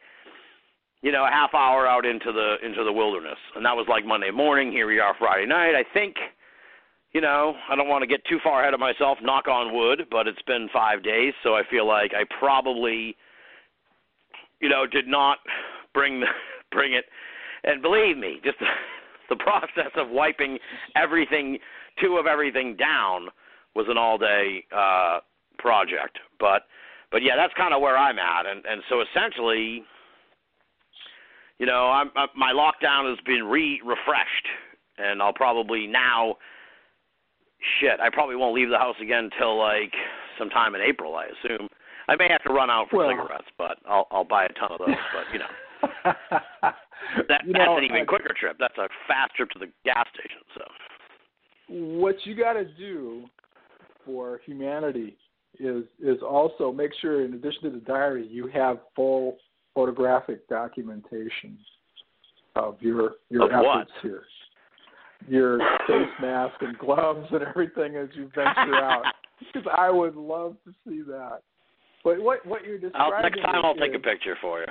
you know, a half hour out into the into the wilderness, and that was like Monday morning. Here we are, Friday night. I think, you know, I don't want to get too far ahead of myself. Knock on wood, but it's been five days, so I feel like I probably, you know, did not bring the, [LAUGHS] bring it. And believe me, just the, [LAUGHS] the process of wiping everything, two of everything down, was an all-day uh, project. But but yeah, that's kind of where I'm at, and and so essentially, you know, I'm, i my lockdown has been re refreshed, and I'll probably now, shit, I probably won't leave the house again until like sometime in April, I assume. I may have to run out for Well- cigarettes, but I'll I'll buy a ton of those. But you know, [LAUGHS] that You that's know, an even uh, quicker trip. That's a fast trip to the gas station. So what you got to do for humanity is is also make sure, in addition to the diary, you have full photographic documentation of your your Of what? efforts here. Your face mask and gloves and everything as you venture out, [LAUGHS] because I would love to see that. But what what you're describing I'll, next time I'll is- take a picture for you.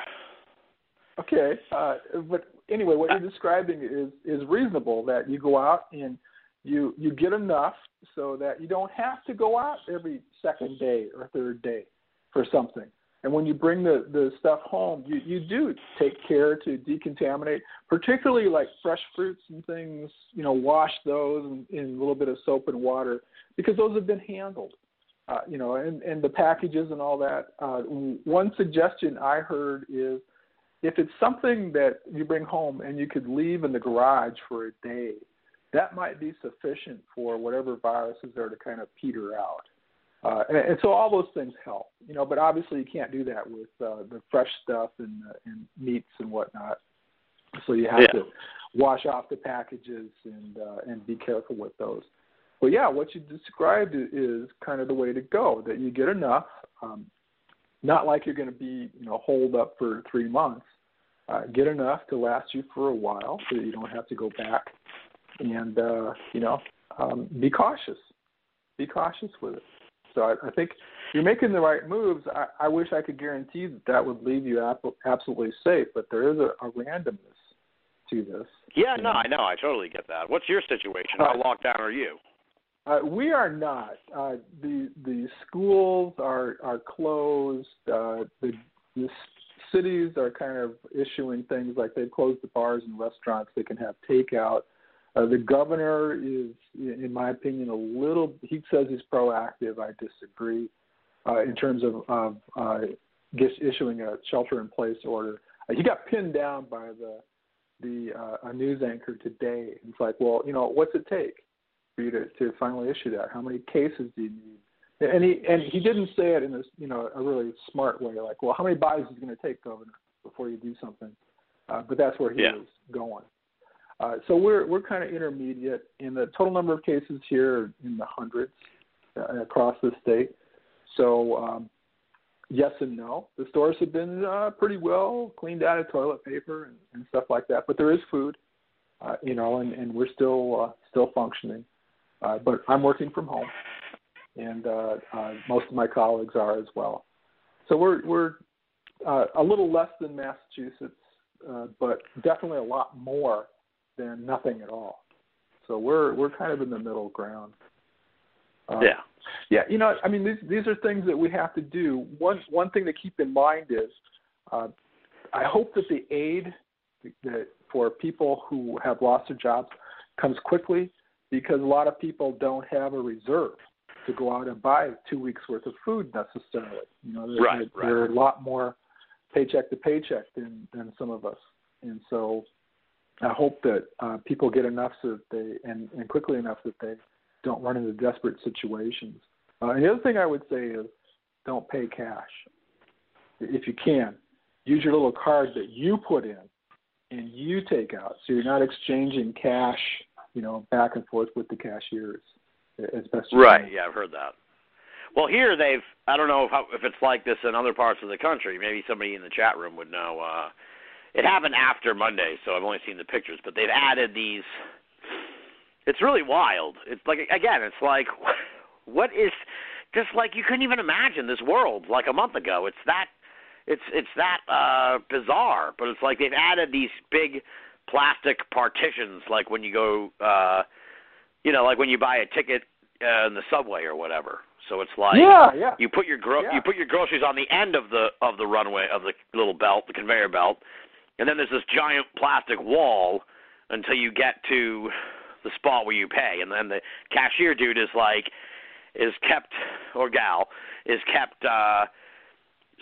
Okay, uh, but anyway, what you're describing is is reasonable. That you go out and you you get enough so that you don't have to go out every second day or third day for something. And when you bring the the stuff home, you you do take care to decontaminate, particularly like fresh fruits and things. You know, wash those in, in a little bit of soap and water because those have been handled. Uh, you know, and and the packages and all that. Uh, one suggestion I heard is if it's something that you bring home and you could leave in the garage for a day, that might be sufficient for whatever viruses are to kind of peter out. Uh, and, and so all those things help, you know. But obviously, you can't do that with uh, the fresh stuff and, uh, and meats and whatnot. So you have Yeah. to wash off the packages and uh, and be careful with those. But yeah, what you described is kind of the way to go. That you get enough, um, not like you're going to be you know holed up for three months. Uh, get enough to last you for a while, so that you don't have to go back. And uh, you know, um, be cautious. Be cautious with it. So I, I think you're making the right moves. I, I wish I could guarantee that that would leave you ap- absolutely safe, but there is a, a randomness to this. Yeah, no, know. I know. I totally get that. What's your situation? How Uh, locked down are you? Uh, we are not. Uh, the the schools are are closed. Uh, the the s- cities are kind of issuing things like they've closed the bars and restaurants. They can have takeout. Uh, the governor is, in my opinion, a little. He says he's proactive. I disagree. Uh, in terms of, of uh, issuing a shelter-in-place order, uh, he got pinned down by the the uh, a news anchor today. It's like, well, you know, what's it take? for you to, to finally issue that? How many cases do you need? And he and he didn't say it in a you know a really smart way, like, well, how many bodies is it going to take, Governor, before you do something? Uh, but that's where he Yeah. was going. Uh, so we're we're kind of intermediate, in the total number of cases here in the hundreds uh, across the state. So um, yes and no. The stores have been uh, pretty well cleaned out of toilet paper and, and stuff like that, but there is food, uh, you know, and, and we're still uh, still functioning. Uh, but I'm working from home, and uh, uh, most of my colleagues are as well. So we're we're uh, a little less than Massachusetts, uh, but definitely a lot more than nothing at all. So we're we're kind of in the middle ground. Uh, yeah. yeah, you know, I mean, these these are things that we have to do. One one thing to keep in mind is, uh, I hope that the aid that for people who have lost their jobs comes quickly, because a lot of people don't have a reserve to go out and buy two weeks worth of food necessarily. You know, they're, Right, they're, right. a lot more paycheck to paycheck than than some of us, and so I hope that uh, people get enough so that they and, and quickly enough that they don't run into desperate situations. Uh, and the other thing I would say is don't pay cash. If you can, use your little card that you put in and you take out, so you're not exchanging cash, you know, back and forth with the cashiers as best Right. can. Yeah, I've heard that. Well, here they've. I don't know how, if it's like this in other parts of the country. Maybe somebody in the chat room would know. Uh, it happened after Monday, so I've only seen the pictures. But they've added these. It's really wild. It's like again, it's like [LAUGHS] what is just like you couldn't even imagine this world like a month ago. It's that it's it's that uh bizarre, but it's like they've added these big plastic partitions like when you go uh you know, like when you buy a ticket uh, in the subway or whatever. So it's like yeah, yeah. you put your gro- Yeah. you put your groceries on the end of the of the runway of the little belt, the conveyor belt, and then there's this giant plastic wall until you get to the spot where you pay, and then the cashier dude is like is kept or gal is kept uh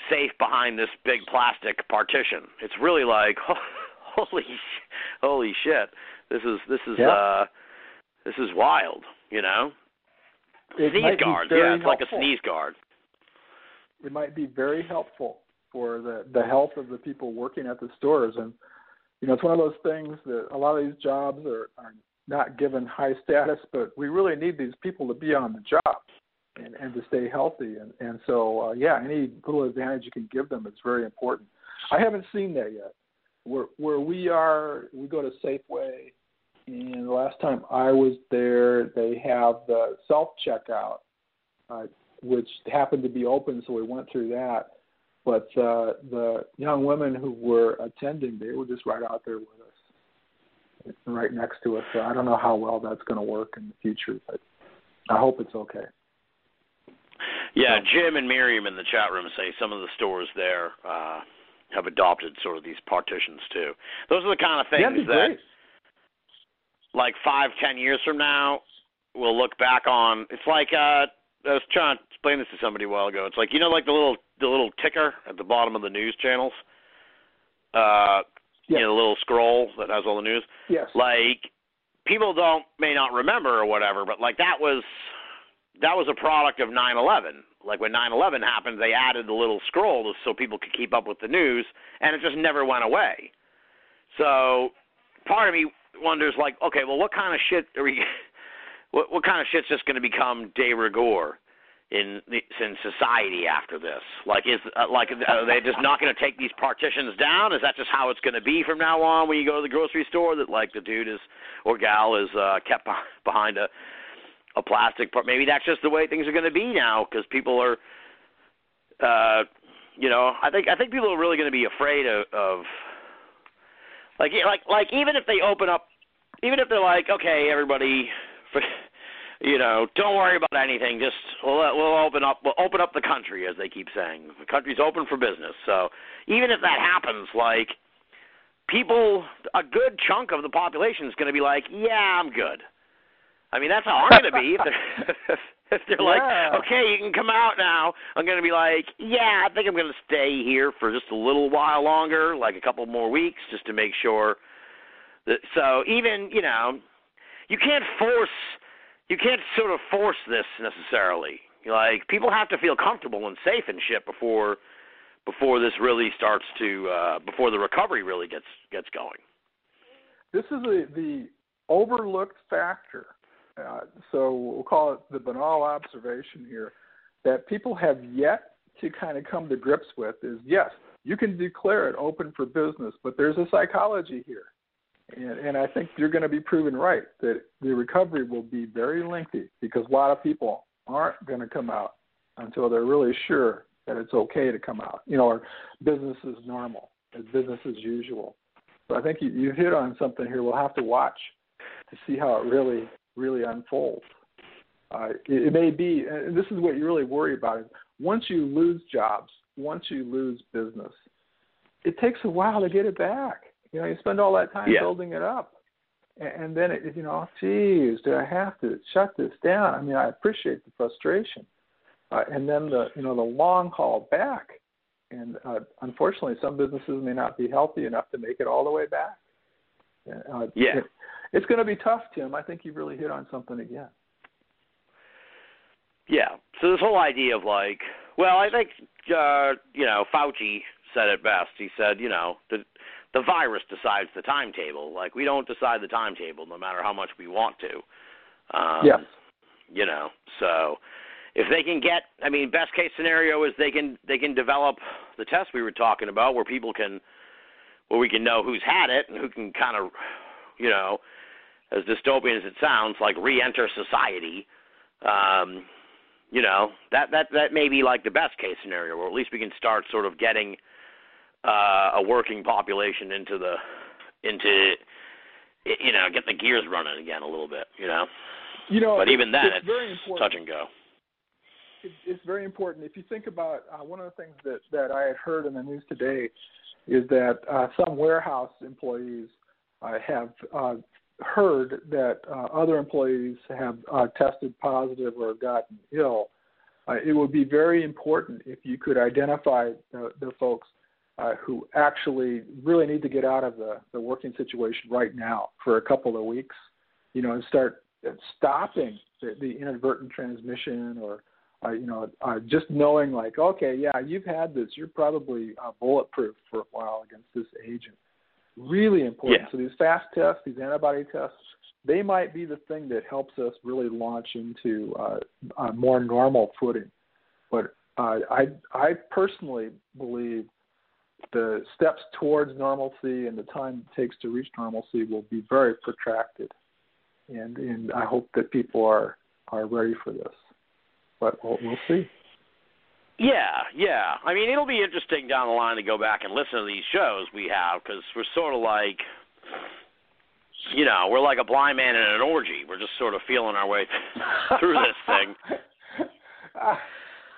safe behind this big plastic partition. It's really like [LAUGHS] holy holy shit. This is this is Yeah. uh this is wild, you know? It sneeze guard. Yeah, it's like a sneeze guard. it might be very helpful for the the health of the people working at the stores. And you know it's one of those things that a lot of these jobs are, are not given high status but we really need these people to be on the job and, and to stay healthy. And and so uh, yeah any little advantage you can give them is very important. I haven't seen that yet. Where where we are we go to safeway and the last time i was there they have the self checkout uh, which happened to be open, so we went through that. But uh, the young women who were attending, they were just right out there with us, right next to us. So I don't know how well that's going to work in the future, but I hope it's okay. Yeah, Jim and Miriam in the chat room say some of the stores there uh have adopted sort of these partitions too. Those are the kind of things that great. like five, ten years from now we'll look back on it's like uh I was trying to explain this to somebody a while ago. It's like you know like the little the little ticker at the bottom of the news channels? Uh Yeah. you know, the little scroll that has all the news. Yes. like people don't may not remember or whatever, but like that was that was a product of 9/11. Like when 9/11 happened, they added the little scroll so people could keep up with the news, and it just never went away. So part of me wonders, like, okay, well, what kind of shit are we? What what kind of shit's just going to become de rigueur in the, in society after this? Like, is uh, like are they just not going to take these partitions down? Is that just how it's going to be from now on when you go to the grocery store? That like the dude is or gal is uh, kept behind a a plastic part. Maybe that's just the way things are going to be now because people are, uh, you know, I think I think people are really going to be afraid of, of like like like even if they open up, even if they're like, okay, everybody, you know, don't worry about anything. Just we'll we'll open up we'll open up the country as they keep saying. The country's open for business. So even if that happens, like people, a good chunk of the population is going to be like, yeah, I'm good. I mean, that's how I'm going to be if they're, [LAUGHS] if they're Yeah. like, okay, you can come out now. I'm going to be like, yeah, I think I'm going to stay here for just a little while longer, like a couple more weeks, just to make sure that. So even you know, you can't force, you can't sort of force this necessarily. Like people have to feel comfortable and safe and shit before before this really starts to uh before the recovery really gets gets going. This is a, the overlooked factor. Uh, so we'll call it the Binnall observation here that people have yet to kind of come to grips with is yes, you can declare it open for business, but there's a psychology here. And, and I think you're going to be proven right that the recovery will be very lengthy because a lot of people aren't going to come out until they're really sure that it's okay to come out, you know, or business is normal, business as usual. So I think you, you hit on something here. We'll have to watch to see how it really, really unfolds. Uh, it, it may be, and this is what you really worry about. Is once you lose jobs, once you lose business, it takes a while to get it back. You know, you spend all that time Yeah. building it up, and, and then it, you know, geez, do I have to shut this down? I mean, I appreciate the frustration, uh, and then the you know the long haul back. And uh, unfortunately, some businesses may not be healthy enough to make it all the way back. Uh, Yeah. it- it's going to be tough, Tim. I think you've really hit on something again. Yeah. So this whole idea of like, well, I think uh, you know Fauci said it best. He said, you know, the the virus decides the timetable. Like we don't decide the timetable, no matter how much we want to. Um, Yes. You know, so if they can get, I mean, best case scenario is they can they can develop the test we were talking about, where people can, where we can know who's had it and who can kind of, you know, as dystopian as it sounds, like re-enter society. Um, you know that that that may be like the best case scenario, or at least we can start sort of getting uh, a working population into the into you know get the gears running again a little bit, you know. You know, But even then, it's, it's very important. touch and go. it, it's very important. If you think about uh, one of the things that that I had heard in the news today is that uh, some warehouse employees uh, have uh, heard that uh, other employees have uh, tested positive or gotten ill. Uh, it would be very important if you could identify the, the folks uh, who actually really need to get out of the, the working situation right now for a couple of weeks, you know, and start stopping the, the inadvertent transmission or uh, you know, uh, just knowing like, okay, yeah, you've had this, you're probably uh, bulletproof for a while against this agent. Really important. Yeah. So these fast tests, these antibody tests, they might be the thing that helps us really launch into uh, a more normal footing. But uh, I, I personally believe the steps towards normalcy and the time it takes to reach normalcy will be very protracted, and and I hope that people are are ready for this but we'll, we'll see. Yeah, yeah. I mean, it'll be interesting down the line to go back and listen to these shows we have because we're sort of like, you know, we're like a blind man in an orgy. We're just sort of feeling our way [LAUGHS] through this thing [LAUGHS]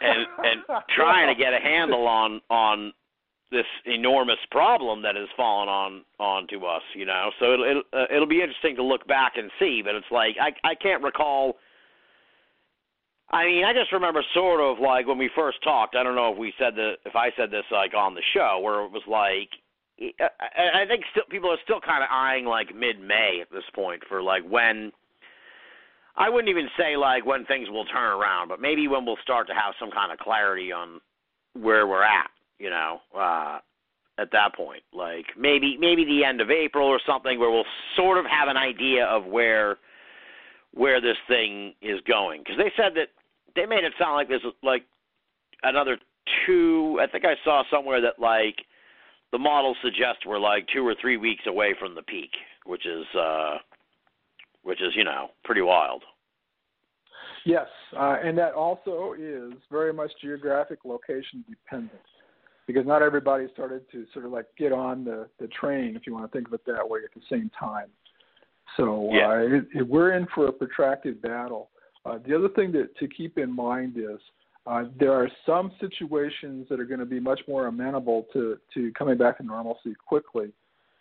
and and trying to get a handle on on this enormous problem that has fallen on onto us. You know, so it'll it'll, uh, it'll be interesting to look back and see. But it's like I I can't recall. I mean, I just remember sort of like when we first talked. I don't know if we said the if I said this like on the show where it was like, I I think still people are still kind of eyeing like mid-May at this point for like when. I wouldn't even say like when things will turn around, but maybe when we'll start to have some kind of clarity on where we're at. You know, uh, at that point, like maybe maybe the end of April or something, where we'll sort of have an idea of where where this thing is going. Because they said that they made it sound like there's like another two. I think I saw somewhere that like the models suggest we're like two or three weeks away from the peak, which is uh, which is you know pretty wild. Yes, uh, and that also is very much geographic location dependent because not everybody started to sort of like get on the the train, if you want to think of it that way, at the same time. So Yeah. uh, it, it, we're in for a protracted battle. Uh, the other thing that to keep in mind is uh, there are some situations that are going to be much more amenable to, to coming back to normalcy quickly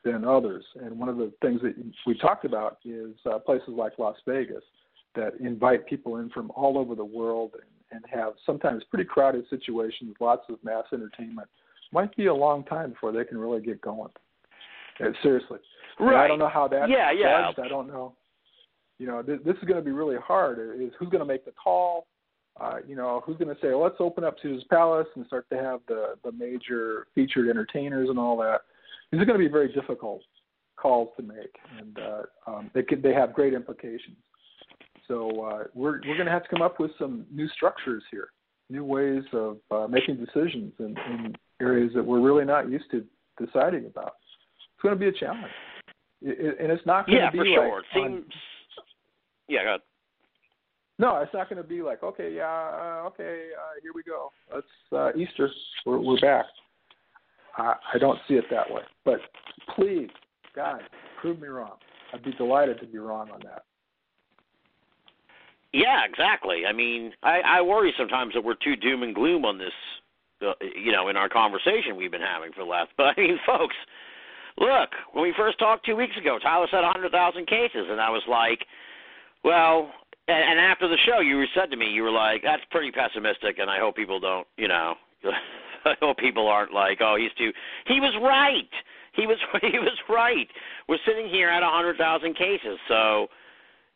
than others. And one of the things that we talked about is uh, places like Las Vegas that invite people in from all over the world and, and have sometimes pretty crowded situations, lots of mass entertainment. Might be a long time before they can really get going. Uh, seriously. And I don't know how that Yeah, yeah. I don't know. You know, this, this is going to be really hard. Is who's going to make the call? Uh, you know, who's going to say, well, let's open up Caesar's Palace and start to have the the major featured entertainers and all that. These are going to be very difficult calls to make, and uh, um, they could they have great implications. So uh, we're we're going to have to come up with some new structures here, new ways of uh, making decisions in, in areas that we're really not used to deciding about. It's going to be a challenge, it, and it's not going Yeah, to be for like sure. It on- seems. Yeah, go ahead. no, it's not going to be like, okay, yeah, uh, okay, uh, here we go. Let's uh, Easter. We're we're back. I, I don't see it that way. But please, God, prove me wrong. I'd be delighted to be wrong on that. Yeah, exactly. I mean, I, I worry sometimes that we're too doom and gloom on this, uh, you know, in our conversation we've been having for the last. [LAUGHS] But I mean, folks, look, when we first talked two weeks ago, Tyler said 100,000 cases, and I was like, well, and, and after the show, you said to me, you were like, that's pretty pessimistic, and I hope people don't, you know, [LAUGHS] I hope people aren't like, oh, he's too. He was right. He was [LAUGHS] he was right. We're sitting here at 100,000 cases, so,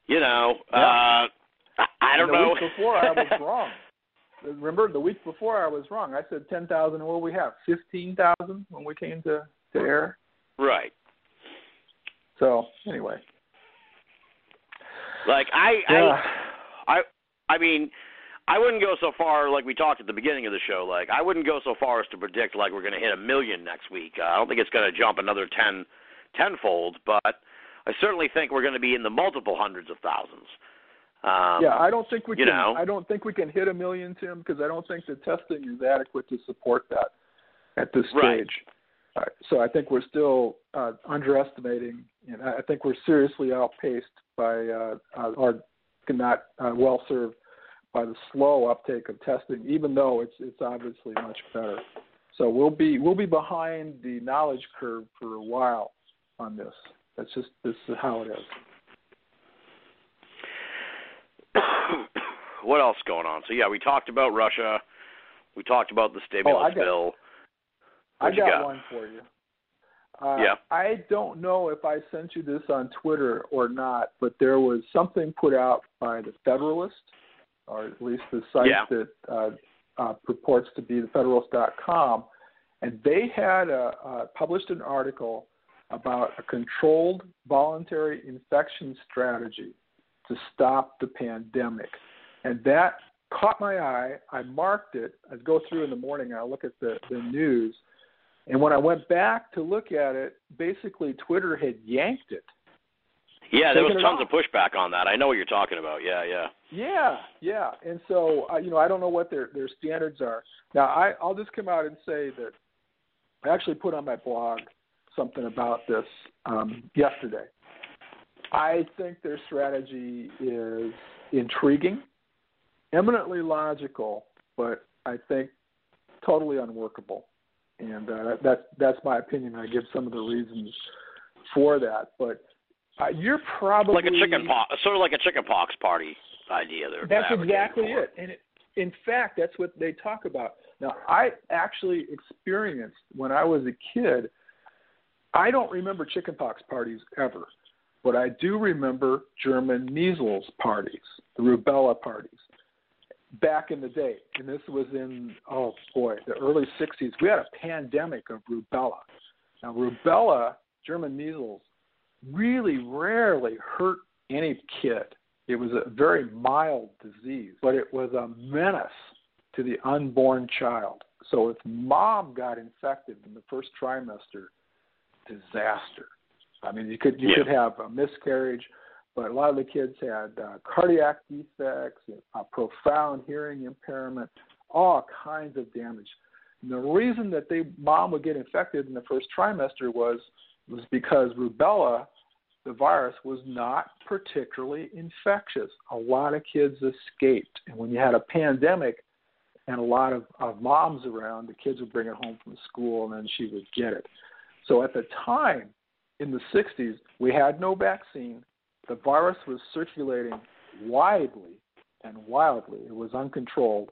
you know, Yeah. uh, I, don't the know. week before I was [LAUGHS] wrong. Remember, the week before I was wrong. I said 10,000, and what we have? 15,000 when we came to, to air? Right. So, anyway. Like I, Yeah. I, I, I mean, I wouldn't go so far like we talked at the beginning of the show. Like I wouldn't go so far as to predict like we're going to hit a million next week. Uh, I don't think it's going to jump another ten, tenfold, but I certainly think we're going to be in the multiple hundreds of thousands. Um, yeah, I don't think we can. know. I don't think we can hit a million, Tim, because I don't think the testing is adequate to support that at this stage. Right. Uh, so I think we're still uh, underestimating, and I I think we're seriously outpaced by uh, uh, or not uh, well served by the slow uptake of testing, even though it's it's obviously much better. So we'll be we'll be behind the knowledge curve for a while on this. That's just this is how it is. [COUGHS] what else going on? So yeah, we talked about Russia. We talked about the stimulus Oh, I got- bill. I What you got, got? one for you. Uh, Yeah. I don't know if I sent you this on Twitter or not, but there was something put out by the Federalist, or at least the site Yeah. that uh, uh, purports to be the Federalist.com, and they had a, uh, published an article about a controlled voluntary infection strategy to stop the pandemic, and that caught my eye. I marked it. I'd go through in the morning. I look at the, the news, and when I went back to look at it, basically Twitter had yanked it. Yeah, there was tons off. of pushback on that. I know what you're talking about. Yeah, yeah. Yeah, yeah. And so, uh, you know, I don't know what their their standards are. Now, I I'll just come out and say that I actually put on my blog something about this um, yesterday. I think their strategy is intriguing, eminently logical, but I think totally unworkable. And uh, that's that's my opinion. I give some of the reasons for that, but uh, you're probably Like a chicken pox, sort of like a chicken pox party idea. They're that's exactly for. it. And it, in fact, that's what they talk about. Now, I actually experienced when I was a kid I don't remember chickenpox parties ever, but I do remember German measles parties, the rubella parties, back in the day. And this was in, oh boy, the early 60s. We had a pandemic of rubella. Now, rubella, German measles, really rarely hurt any kid. It was a very mild disease, but it was a menace to the unborn child. So if mom got infected in the first trimester, disaster. I mean, you could you Yeah. could have a miscarriage, but a lot of the kids had uh, cardiac defects, a profound hearing impairment, all kinds of damage. And the reason that they mom would get infected in the first trimester was was because rubella, the virus, was not particularly infectious. A lot of kids escaped, and when you had a pandemic and a lot of, of moms around, the kids would bring it home from school, and then she would get it. So at the time, in the 60s, we had no vaccine. The virus was circulating widely and wildly. It was uncontrolled.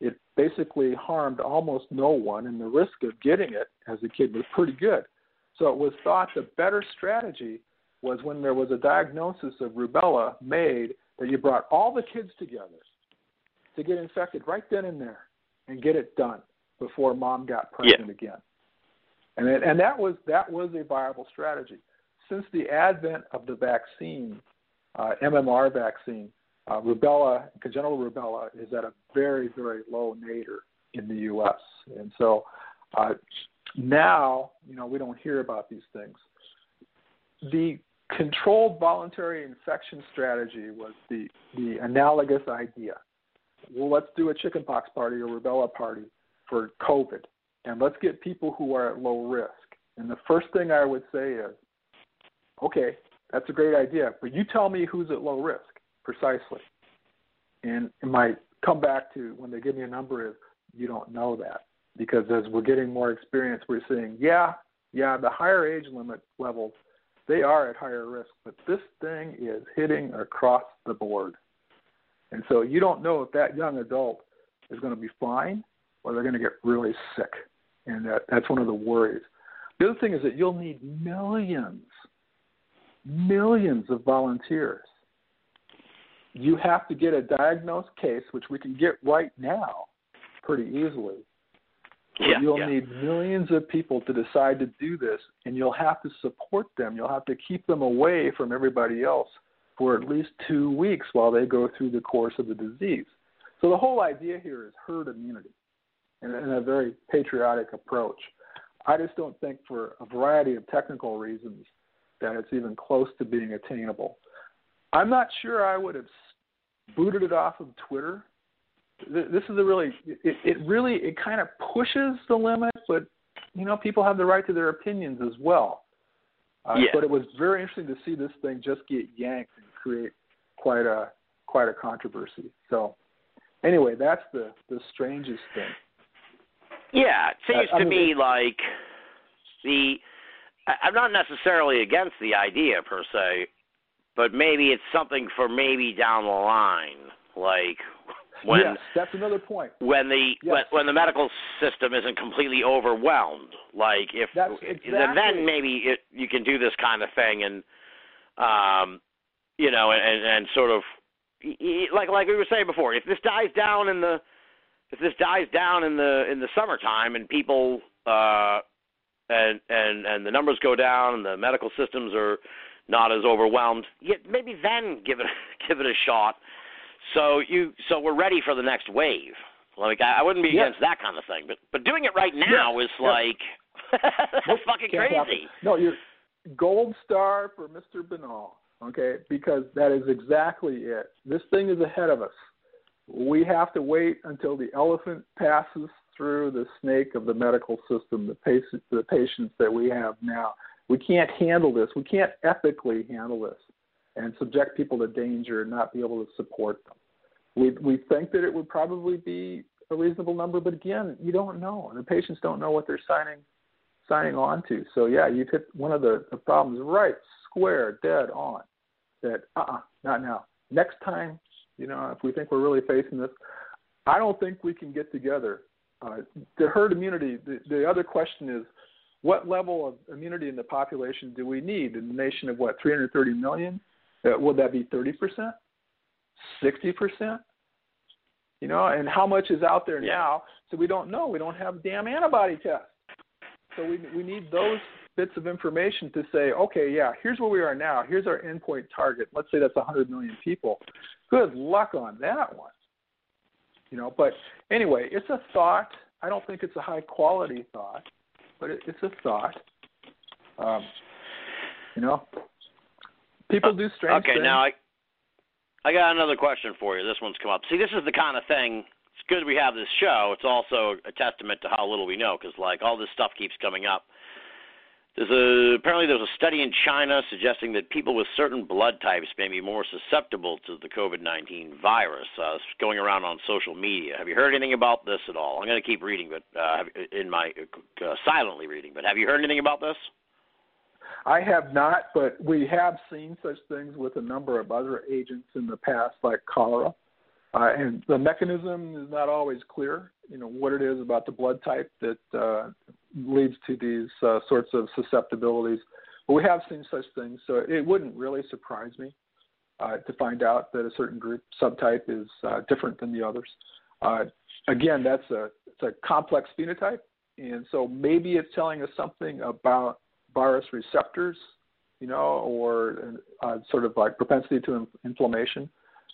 It basically harmed almost no one, and the risk of getting it as a kid was pretty good. So it was thought the better strategy was when there was a diagnosis of rubella made that you brought all the kids together to get infected right then and there and get it done before mom got pregnant again. And it, and that was that was a viable strategy. Since the advent of the vaccine, uh, MMR vaccine, uh, rubella, congenital rubella, is at a very very low nadir in the U.S. And so uh, now, you know, we don't hear about these things. The controlled voluntary infection strategy was the the analogous idea. Well, let's do a chickenpox party or rubella party for COVID, and let's get people who are at low risk. And the first thing I would say is, okay, that's a great idea, but you tell me who's at low risk precisely. And it might come back to when they give me a number is you don't know that because as we're getting more experience, we're seeing yeah, yeah, the higher age limit levels they are at higher risk, but this thing is hitting across the board. And so you don't know if that young adult is going to be fine or they're going to get really sick. And that, that's one of the worries. The other thing is that you'll need millions, millions of volunteers. You have to get a diagnosed case, which we can get right now pretty easily. Yeah, you'll yeah. need millions of people to decide to do this, and you'll have to support them. You'll have to keep them away from everybody else for at least two weeks while they go through the course of the disease. So the whole idea here is herd immunity and, and a very patriotic approach. I just don't think, for a variety of technical reasons, that it's even close to being attainable. I'm not sure I would have booted it off of Twitter this is a really it, it really it kind of pushes the limit, but you know people have the right to their opinions as well. Uh, Yeah. But it was very interesting to see this thing just get yanked and create quite a quite a controversy. So anyway, that's the the strangest thing. Yeah, it seems I to me like the. I'm not necessarily against the idea per se, but maybe it's something for maybe down the line, like when yes, that's another point. when the when, Yes. when the medical system isn't completely overwhelmed. Like if That's then exactly- then maybe it, you can do this kind of thing and um you know and and sort of like like we were saying before if this dies down in the if this dies down in the in the summertime and people uh and and and the numbers go down and the medical systems are not as overwhelmed yeah, maybe then give it [LAUGHS] give it a shot so you so we're ready for the next wave like i, I wouldn't be Yeah. against that kind of thing but but doing it right now Yeah. is Yeah. like [LAUGHS] that's fucking Can't happen. crazy No, you're gold star for Mr. Binnall, okay? Because that is exactly it. This thing is ahead of us. We have to wait until the elephant passes through the snake of the medical system, the patients, the patients that we have now. We can't handle this. We can't ethically handle this and subject people to danger and not be able to support them. We we think that it would probably be a reasonable number, but again, you don't know. and The patients don't know what they're signing signing on to. So yeah, you've hit one of the, the problems right square dead on. That uh uh not now. Next time, you know, if we think we're really facing this, I don't think we can get together. Uh, the herd immunity. The, the other question is, what level of immunity in the population do we need in a nation of what 330 million? Uh, would that be 30 percent, 60 percent? You know, and how much is out there now? So we don't know. We don't have damn antibody tests. So we we need those bits of information to say, okay, yeah, here's where we are now. Here's our endpoint target. Let's say that's 100 million people. Good luck on that one. You know, but anyway, it's a thought. I don't think it's a high quality thought, but it, it's a thought. Um, you know, people do strange okay, things. now I I got another question for you. This one's come up. See, this is the kind of thing. It's good we have this show. It's also a testament to how little we know, because like all this stuff keeps coming up. There's a apparently there's a study in China suggesting that people with certain blood types may be more susceptible to the COVID-19 virus. Uh, it's going around on social media. Have you heard anything about this at all? I'm going to keep reading, but uh, in my uh, silently reading. But have you heard anything about this? I have not, but we have seen such things with a number of other agents in the past, like cholera. Uh, and the mechanism is not always clear. You know what it is about the blood type that uh, leads to these uh, sorts of susceptibilities. But we have seen such things, so it wouldn't really surprise me uh, to find out that a certain group subtype is uh, different than the others. Uh, again, that's a it's a complex phenotype, and so maybe it's telling us something about virus receptors, you know, or sort of like propensity to in- inflammation.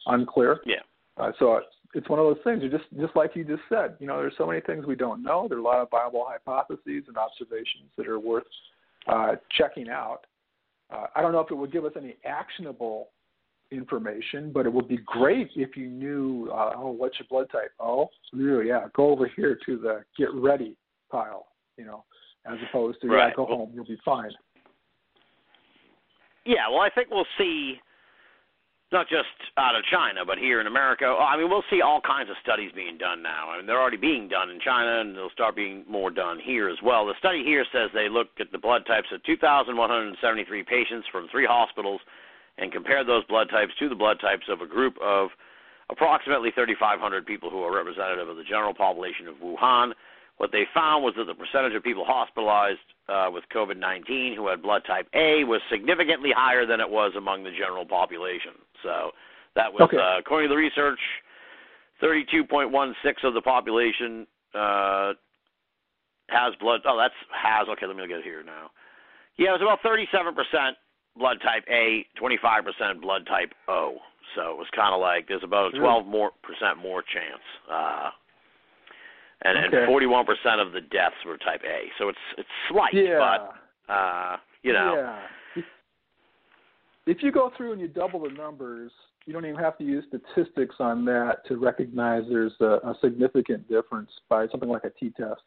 Unclear. Yeah. Uh, so it's, one of those things. You just just like you just said. You know, there's so many things we don't know. There are a lot of viable hypotheses and observations that are worth uh, checking out. Uh, I don't know if it would give us any actionable information, but it would be great if you knew. Uh, oh, what's your blood type? Oh, really? Yeah, go over here to the get ready pile. You know, as opposed to Right. yeah, go Well- home, you'll be fine. Yeah, well, I think we'll see not just out of China, but here in America. oh, I mean, we'll see all kinds of studies being done now. I mean, they're already being done in China, and they'll start being more done here as well. The study here says they looked at the blood types of 2,173 patients from three hospitals and compared those blood types to the blood types of a group of approximately 3,500 people who are representative of the general population of Wuhan. What they found was that the percentage of people hospitalized uh, with COVID 19 who had blood type A was significantly higher than it was among the general population. So that was, Okay. uh, according to the research, 32.16 of the population uh, has blood. Oh, that's has. Okay, let me look at it here now. Yeah, it was about 37% blood type A, 25% blood type O. So it was kind of like there's about a 12 more percent more chance. Uh, and, Okay. and 41% of the deaths were type A. So it's it's slight, Yeah. but uh, you know, Yeah. If, you go through and you double the numbers, you don't even have to use statistics on that to recognize there's a, a significant difference by something like a t-test.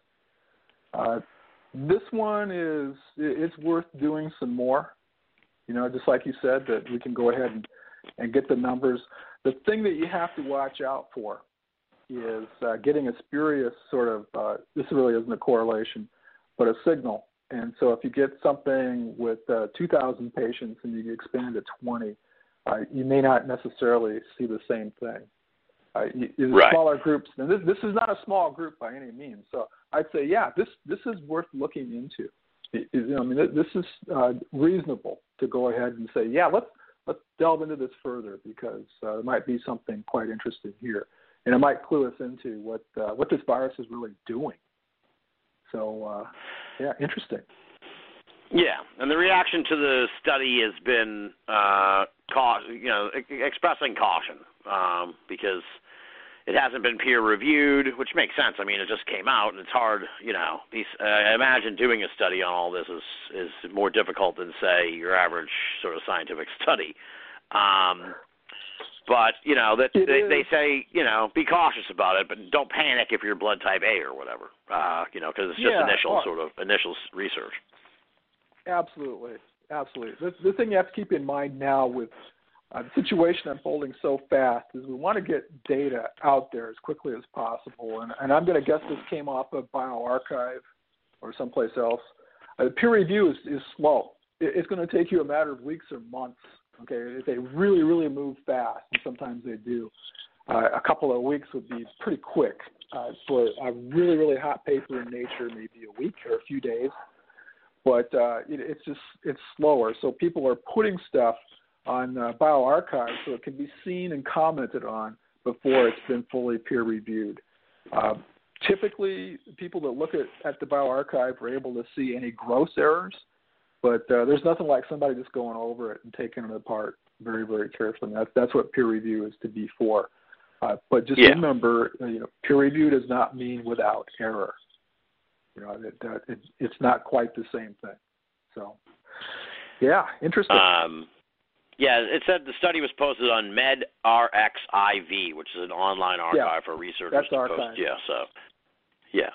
Uh, this one is it's worth doing some more. You know, just like you said, that we can go ahead and, and get the numbers. The thing that you have to watch out for is uh, getting a spurious sort of uh, this really isn't a correlation, but a signal. And so if you get something with uh, 2,000 patients and you expand to 20, uh, you may not necessarily see the same thing. Uh, you, Right. smaller groups, and this, this is not a small group by any means. So I'd say, yeah, this this is worth looking into. It- it- I mean, this is uh, reasonable to go ahead and say, yeah, let's let's delve into this further because uh, there might be something quite interesting here, and it might clue us into what uh, what this virus is really doing. So, uh, yeah, interesting. Yeah, and the reaction to the study has been, uh, cau- you know, e- expressing caution um, because it hasn't been peer reviewed, which makes sense. I mean, it just came out, and it's hard, you know. These, uh, I imagine doing a study on all this is is more difficult than say your average sort of scientific study. Um, but you know that they, is. they say, you know, be cautious about it, but don't panic if you're blood type A or whatever. Uh, you know, because it's just Yeah, initial well- sort of initial research. Absolutely, absolutely. The, the thing you have to keep in mind now with uh, the situation unfolding so fast is we want to get data out there as quickly as possible. And, and I'm going to guess this came off of bioRxiv or someplace else. Uh, peer review is, is slow. It, it's going to take you a matter of weeks or months. Okay, if they really, really move fast, and sometimes they do. Uh, a couple of weeks would be pretty quick. Uh, for a really, really hot paper in Nature, maybe a week or a few days. but uh, it, it's just it's slower. So people are putting stuff on uh, bioRxiv so it can be seen and commented on before it's been fully peer reviewed. Uh, typically, people that look at, at the bioRxiv are able to see any gross errors, but uh, there's nothing like somebody just going over it and taking it apart very, very carefully. That's that's what peer review is to be for. Uh, but just Yeah. remember, uh, you know, peer review does not mean without error. You know, it, uh, it, it's not quite the same thing. So, yeah, interesting. Um, yeah, it said the study was posted on MedRxiv, which is an online archive Yeah, for researchers that's to archive. post. Yeah, so yeah.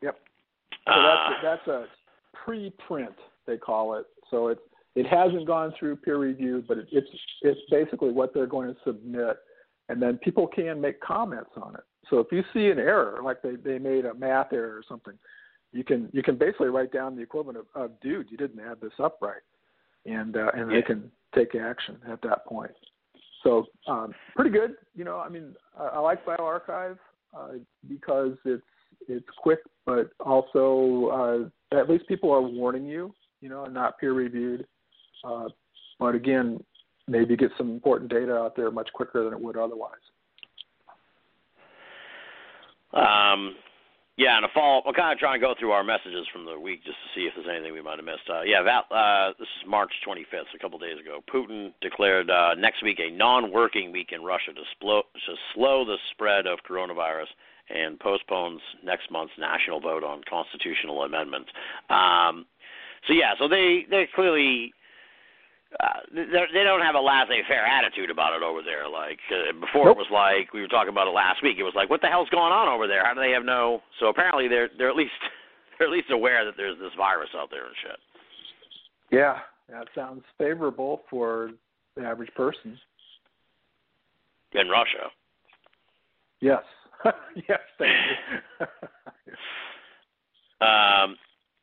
Yep. So Uh, that's that's a preprint they call it. So it it hasn't gone through peer review, but it, it's it's basically what they're going to submit, and then people can make comments on it. So if you see an error, like they they made a math error or something, you can you can basically write down the equivalent of, of dude, you didn't add this up right, and uh, and Yeah. they can take action at that point. So um, pretty good. You know, I mean, I, I like bioRxiv uh, because it's it's quick, but also uh, at least people are warning you, you know, not peer reviewed. Uh, but again, maybe get some important data out there much quicker than it would otherwise. Um, yeah, and a follow up. I'll kind of try and go through our messages from the week just to see if there's anything we might have missed. Uh, yeah, Val, uh, this is March 25th, a couple days ago. Putin declared uh, next week a non working week in Russia to, splo- to slow the spread of coronavirus and postpones next month's national vote on constitutional amendments. Um, so, yeah, so they, they clearly uh, they're- they don't have a laissez-faire attitude about it over there. Like uh, before, Nope. it was like we were talking about it last week. It was like, what the hell's going on over there? How do they have no? So apparently, they're they're at least [LAUGHS] they're at least aware that there's this virus out there and shit. Yeah, that sounds favorable for the average person. In Russia, Yes. [LAUGHS] yes, thank you. [LAUGHS] um,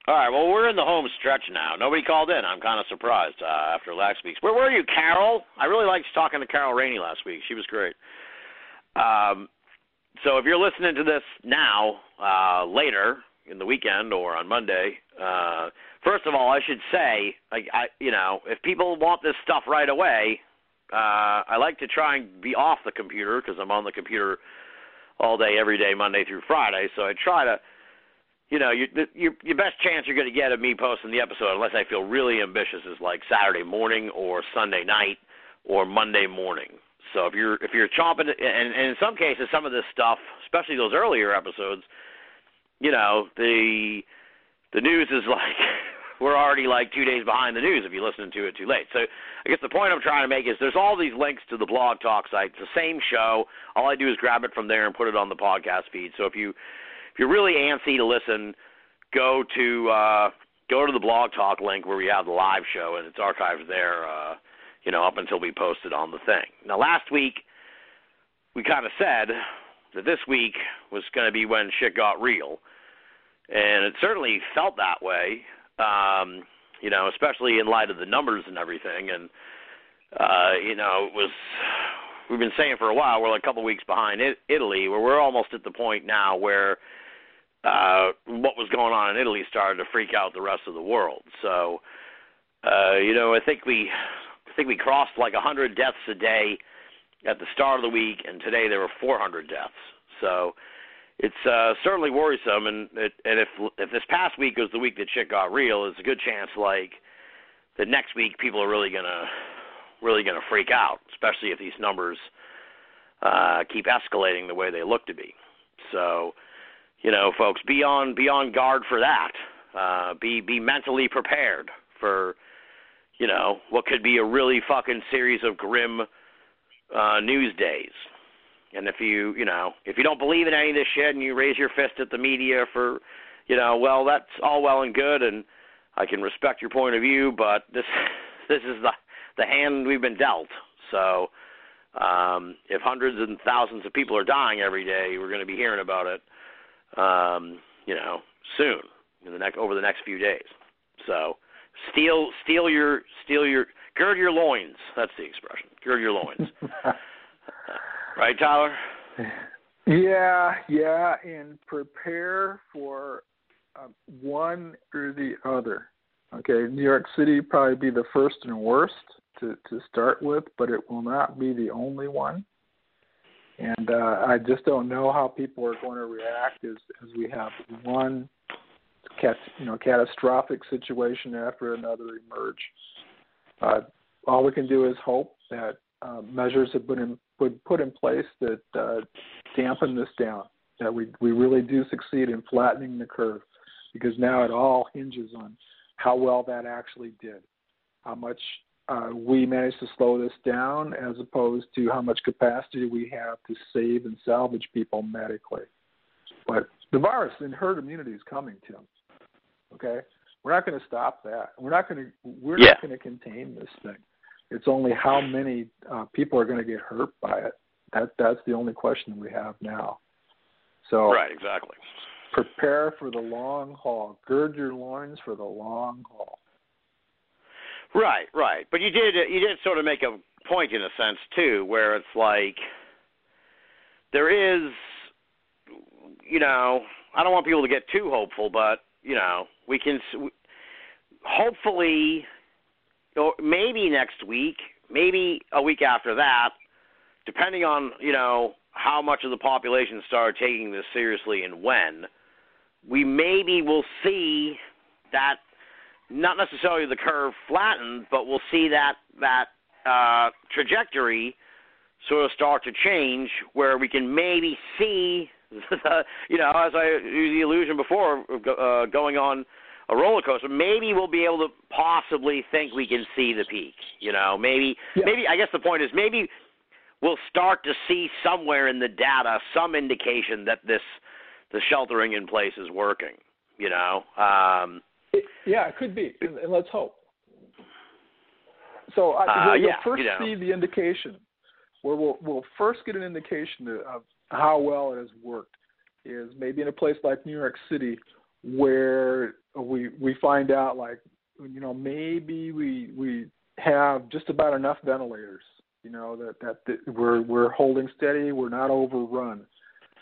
all right. Well, we're in the home stretch now. Nobody called in. I'm kind of surprised uh, after last week's. Where were you, Carol? I really liked talking to Carol Rainey last week. She was great. Um, so if you're listening to this now, uh, later in the weekend or on Monday, uh, first of all, I should say, like, I, you know, if people want this stuff right away, uh, I like to try and be off the computer because I'm on the computer all day, every day, Monday through Friday. So I try to you know, you, your your best chance you're going to get of me posting the episode, unless I feel really ambitious, is like Saturday morning or Sunday night or Monday morning. So if you're if you're chomping, and, and in some cases, some of this stuff, especially those earlier episodes, you know, the the news is [LAUGHS] like we're already like two days behind the news if you listen to it too late. So I guess the point I'm trying to make is there's all these links to the blog talk site. It's the same show. All I do is grab it from there and put it on the podcast feed. So if you if you're really antsy to listen, go to uh, go to the blog talk link where we have the live show and it's archived there. Uh, you know, up until we post it on the thing. Now, last week we kind of said that this week was going to be when shit got real, and it certainly felt that way. Um, you know, especially in light of the numbers and everything, and uh, you know, it was we've been saying for a while we're like a couple weeks behind it, Italy, where we're almost at the point now where uh, what was going on in Italy started to freak out the rest of the world. So, uh, you know, I think we I think we crossed like 100 deaths a day at the start of the week, and today there were 400 deaths. So it's uh, certainly worrisome, and it, and if if this past week was the week that shit got real, it's a good chance like that next week people are really gonna really gonna freak out, especially if these numbers uh, keep escalating the way they look to be. So, you know, folks, be on be on guard for that. Uh, be be mentally prepared for, you know, what could be a really fucking series of grim uh, news days. And if you, you know, if you don't believe in any of this shit and you raise your fist at the media for, you know, well, that's all well and good, and I can respect your point of view, but this [LAUGHS] this is the the hand we've been dealt. So, um, if hundreds and thousands of people are dying every day, we're going to be hearing about it, um, you know, soon in the next over the next few days. So, steal steal your steal your gird your loins. That's the expression. Gird your loins. [LAUGHS] right, Tyler? Yeah, yeah, and prepare for um, one or the other. Okay, New York City probably be the first and worst to to start with, but it will not be the only one. And uh, I just don't know how people are going to react as as we have one cat, you know catastrophic situation after another emerge. Uh, all we can do is hope that uh, measures have been in, put put in place that uh, dampen this down. That we we really do succeed in flattening the curve, because now it all hinges on how well that actually did, how much uh, we managed to slow this down, as opposed to how much capacity we have to save and salvage people medically. But the virus and herd immunity is coming, Tim. Okay, we're not going to stop that. We're not going to. We're Yeah. not going to contain this thing. It's only how many uh, people are going to get hurt by it. That that's the only question we have now. So Right, exactly. prepare for the long haul. Gird your loins for the long haul. Right, right. But you did you did sort of make a point in a sense too, where it's like there is, you know, I don't want people to get too hopeful, but you know, we can s- hopefully, or maybe next week, maybe a week after that, depending on you know how much of the population start taking this seriously and when, we maybe will see that not necessarily the curve flattened, but we'll see that that uh, trajectory sort of start to change, where we can maybe see, [LAUGHS] the, you know, as I the illusion before, uh, going on a roller coaster. Maybe we'll be able to possibly think we can see the peak. You know, maybe Yeah. maybe I guess the point is maybe we'll start to see somewhere in the data some indication that this the sheltering in place is working. You know. Um, It, yeah, it could be, and, and let's hope. So uh, Uh, you'll, yeah, first you know. see the indication, where we'll we'll first get an indication of how well it has worked, is maybe in a place like New York City, where we we find out like you know maybe we we have just about enough ventilators, you know that that, that we're we're holding steady, we're not overrun.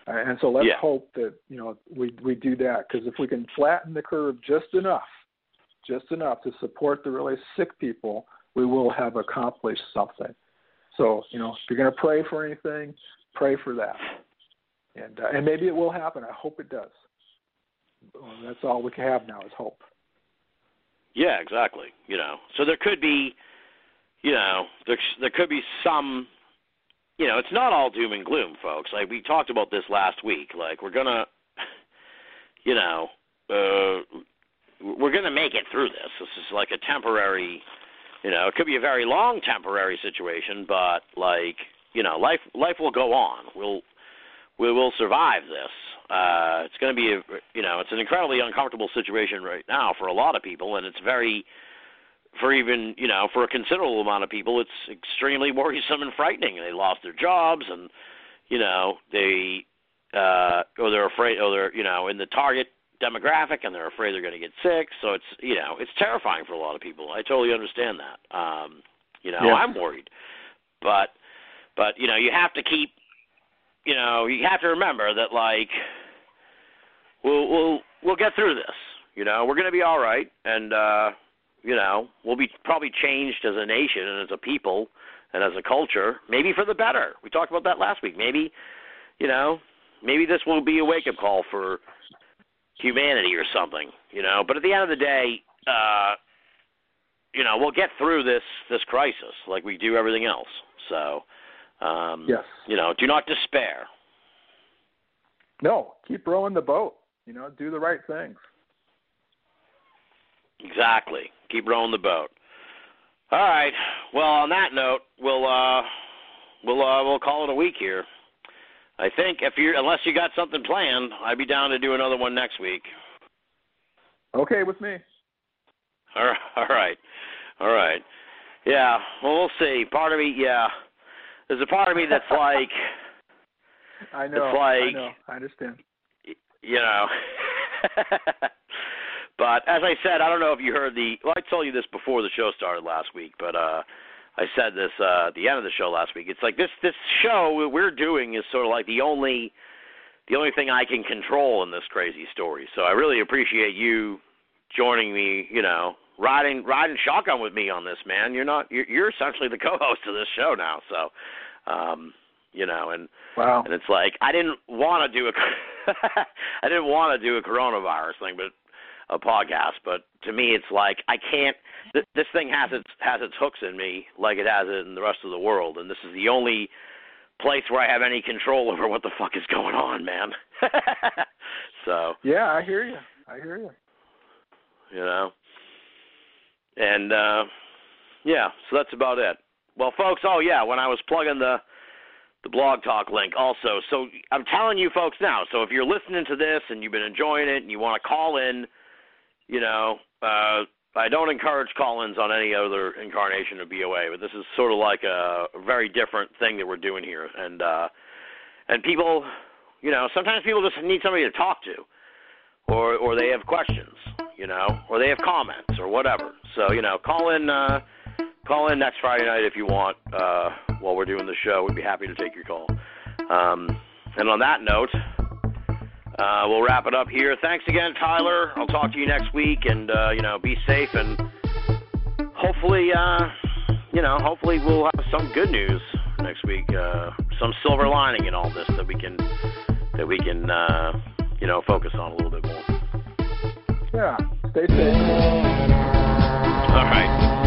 Uh, and so let's Yeah. hope that you know we we do that because if we can flatten the curve just enough, just enough to support the really sick people, we will have accomplished something. So you know, if you're going to pray for anything, pray for that, and uh, and maybe it will happen. I hope it does. That's all we can have now is hope. Yeah, exactly. You know, so there could be, you know, there there could be some, you know, it's not all doom and gloom, folks. Like we talked about this last week. Like we're gonna, [LAUGHS] you know, uh, we're gonna make it through this. This is like a temporary, you know, it could be a very long temporary situation, but like, you know, life life will go on. We'll we will survive this. Uh, it's going to be, a, you know, it's an incredibly uncomfortable situation right now for a lot of people, and it's very, for even, you know, for a considerable amount of people, it's extremely [LAUGHS] worrisome and frightening. They lost their jobs, and you know, they, uh, or they're afraid, or they're, you know, in the target demographic, and they're afraid they're going to get sick. So it's, you know, it's terrifying for a lot of people. I totally understand that. Um, you know, Yeah. I'm worried, but, but you know, you have to keep you know, you have to remember that like we'll we'll we'll get through this. You know, we're going to be all right and uh you know, we'll be probably changed as a nation and as a people and as a culture, maybe for the better. We talked about that last week. Maybe, you know, maybe this will be a wake up call for humanity or something, you know. But at the end of the day, uh you know, we'll get through this this crisis like we do everything else. So, um Yes. you know, do not despair. No, keep rowing the boat. You know, do the right things. Exactly. Keep rowing the boat. All right. Well, on that note, we'll uh we'll uh we'll call it a week here. I think if you unless you got something planned, I'd be down to do another one next week. Okay with me. All right. [LAUGHS] All right. All right. Yeah. Well, we'll see. Part of me, yeah. There's a part of me that's [LAUGHS] like, I know. It's I like- know. I understand. You know. [LAUGHS] but as I said, I don't know if you heard the. Well, I told you this before the show started last week, but uh I said this uh at the end of the show last week. It's like this this show we're doing is sort of like the only the only thing I can control in this crazy story. So I really appreciate you joining me. You know, riding riding shotgun with me on this, man. You're not you're, you're essentially the co-host of this show now. So, um, you know, and Wow. and it's like I didn't want to do a [LAUGHS] I didn't want to do a coronavirus thing, but a podcast. But to me, it's like I can't. Th- this thing has its has its hooks in me, like it has it in the rest of the world, and this is the only place where I have any control over what the fuck is going on, man. [LAUGHS] so Yeah, I hear you. I hear you. you know, and uh yeah, so that's about it. Well, folks, oh yeah, when I was plugging the the blog talk link also. So I'm telling you folks now. So if you're listening to this and you've been enjoying it and you want to call in, you know, uh, I don't encourage call-ins on any other incarnation of BOA, but this is sort of like a very different thing that we're doing here. And uh, and people, you know, sometimes people just need somebody to talk to, or or they have questions, you know, or they have comments or whatever. So you know, call in. Uh, call in next Friday night if you want. Uh, while we're doing the show, we'd be happy to take your call. Um, and on that note, uh, we'll wrap it up here. Thanks again, Tyler. I'll talk to you next week, and uh, you know, be safe, and hopefully, uh, you know, hopefully we'll have some good news next week. Uh, some silver lining in all this that we can that we can uh, you know focus on a little bit more. Yeah. Stay safe. All right.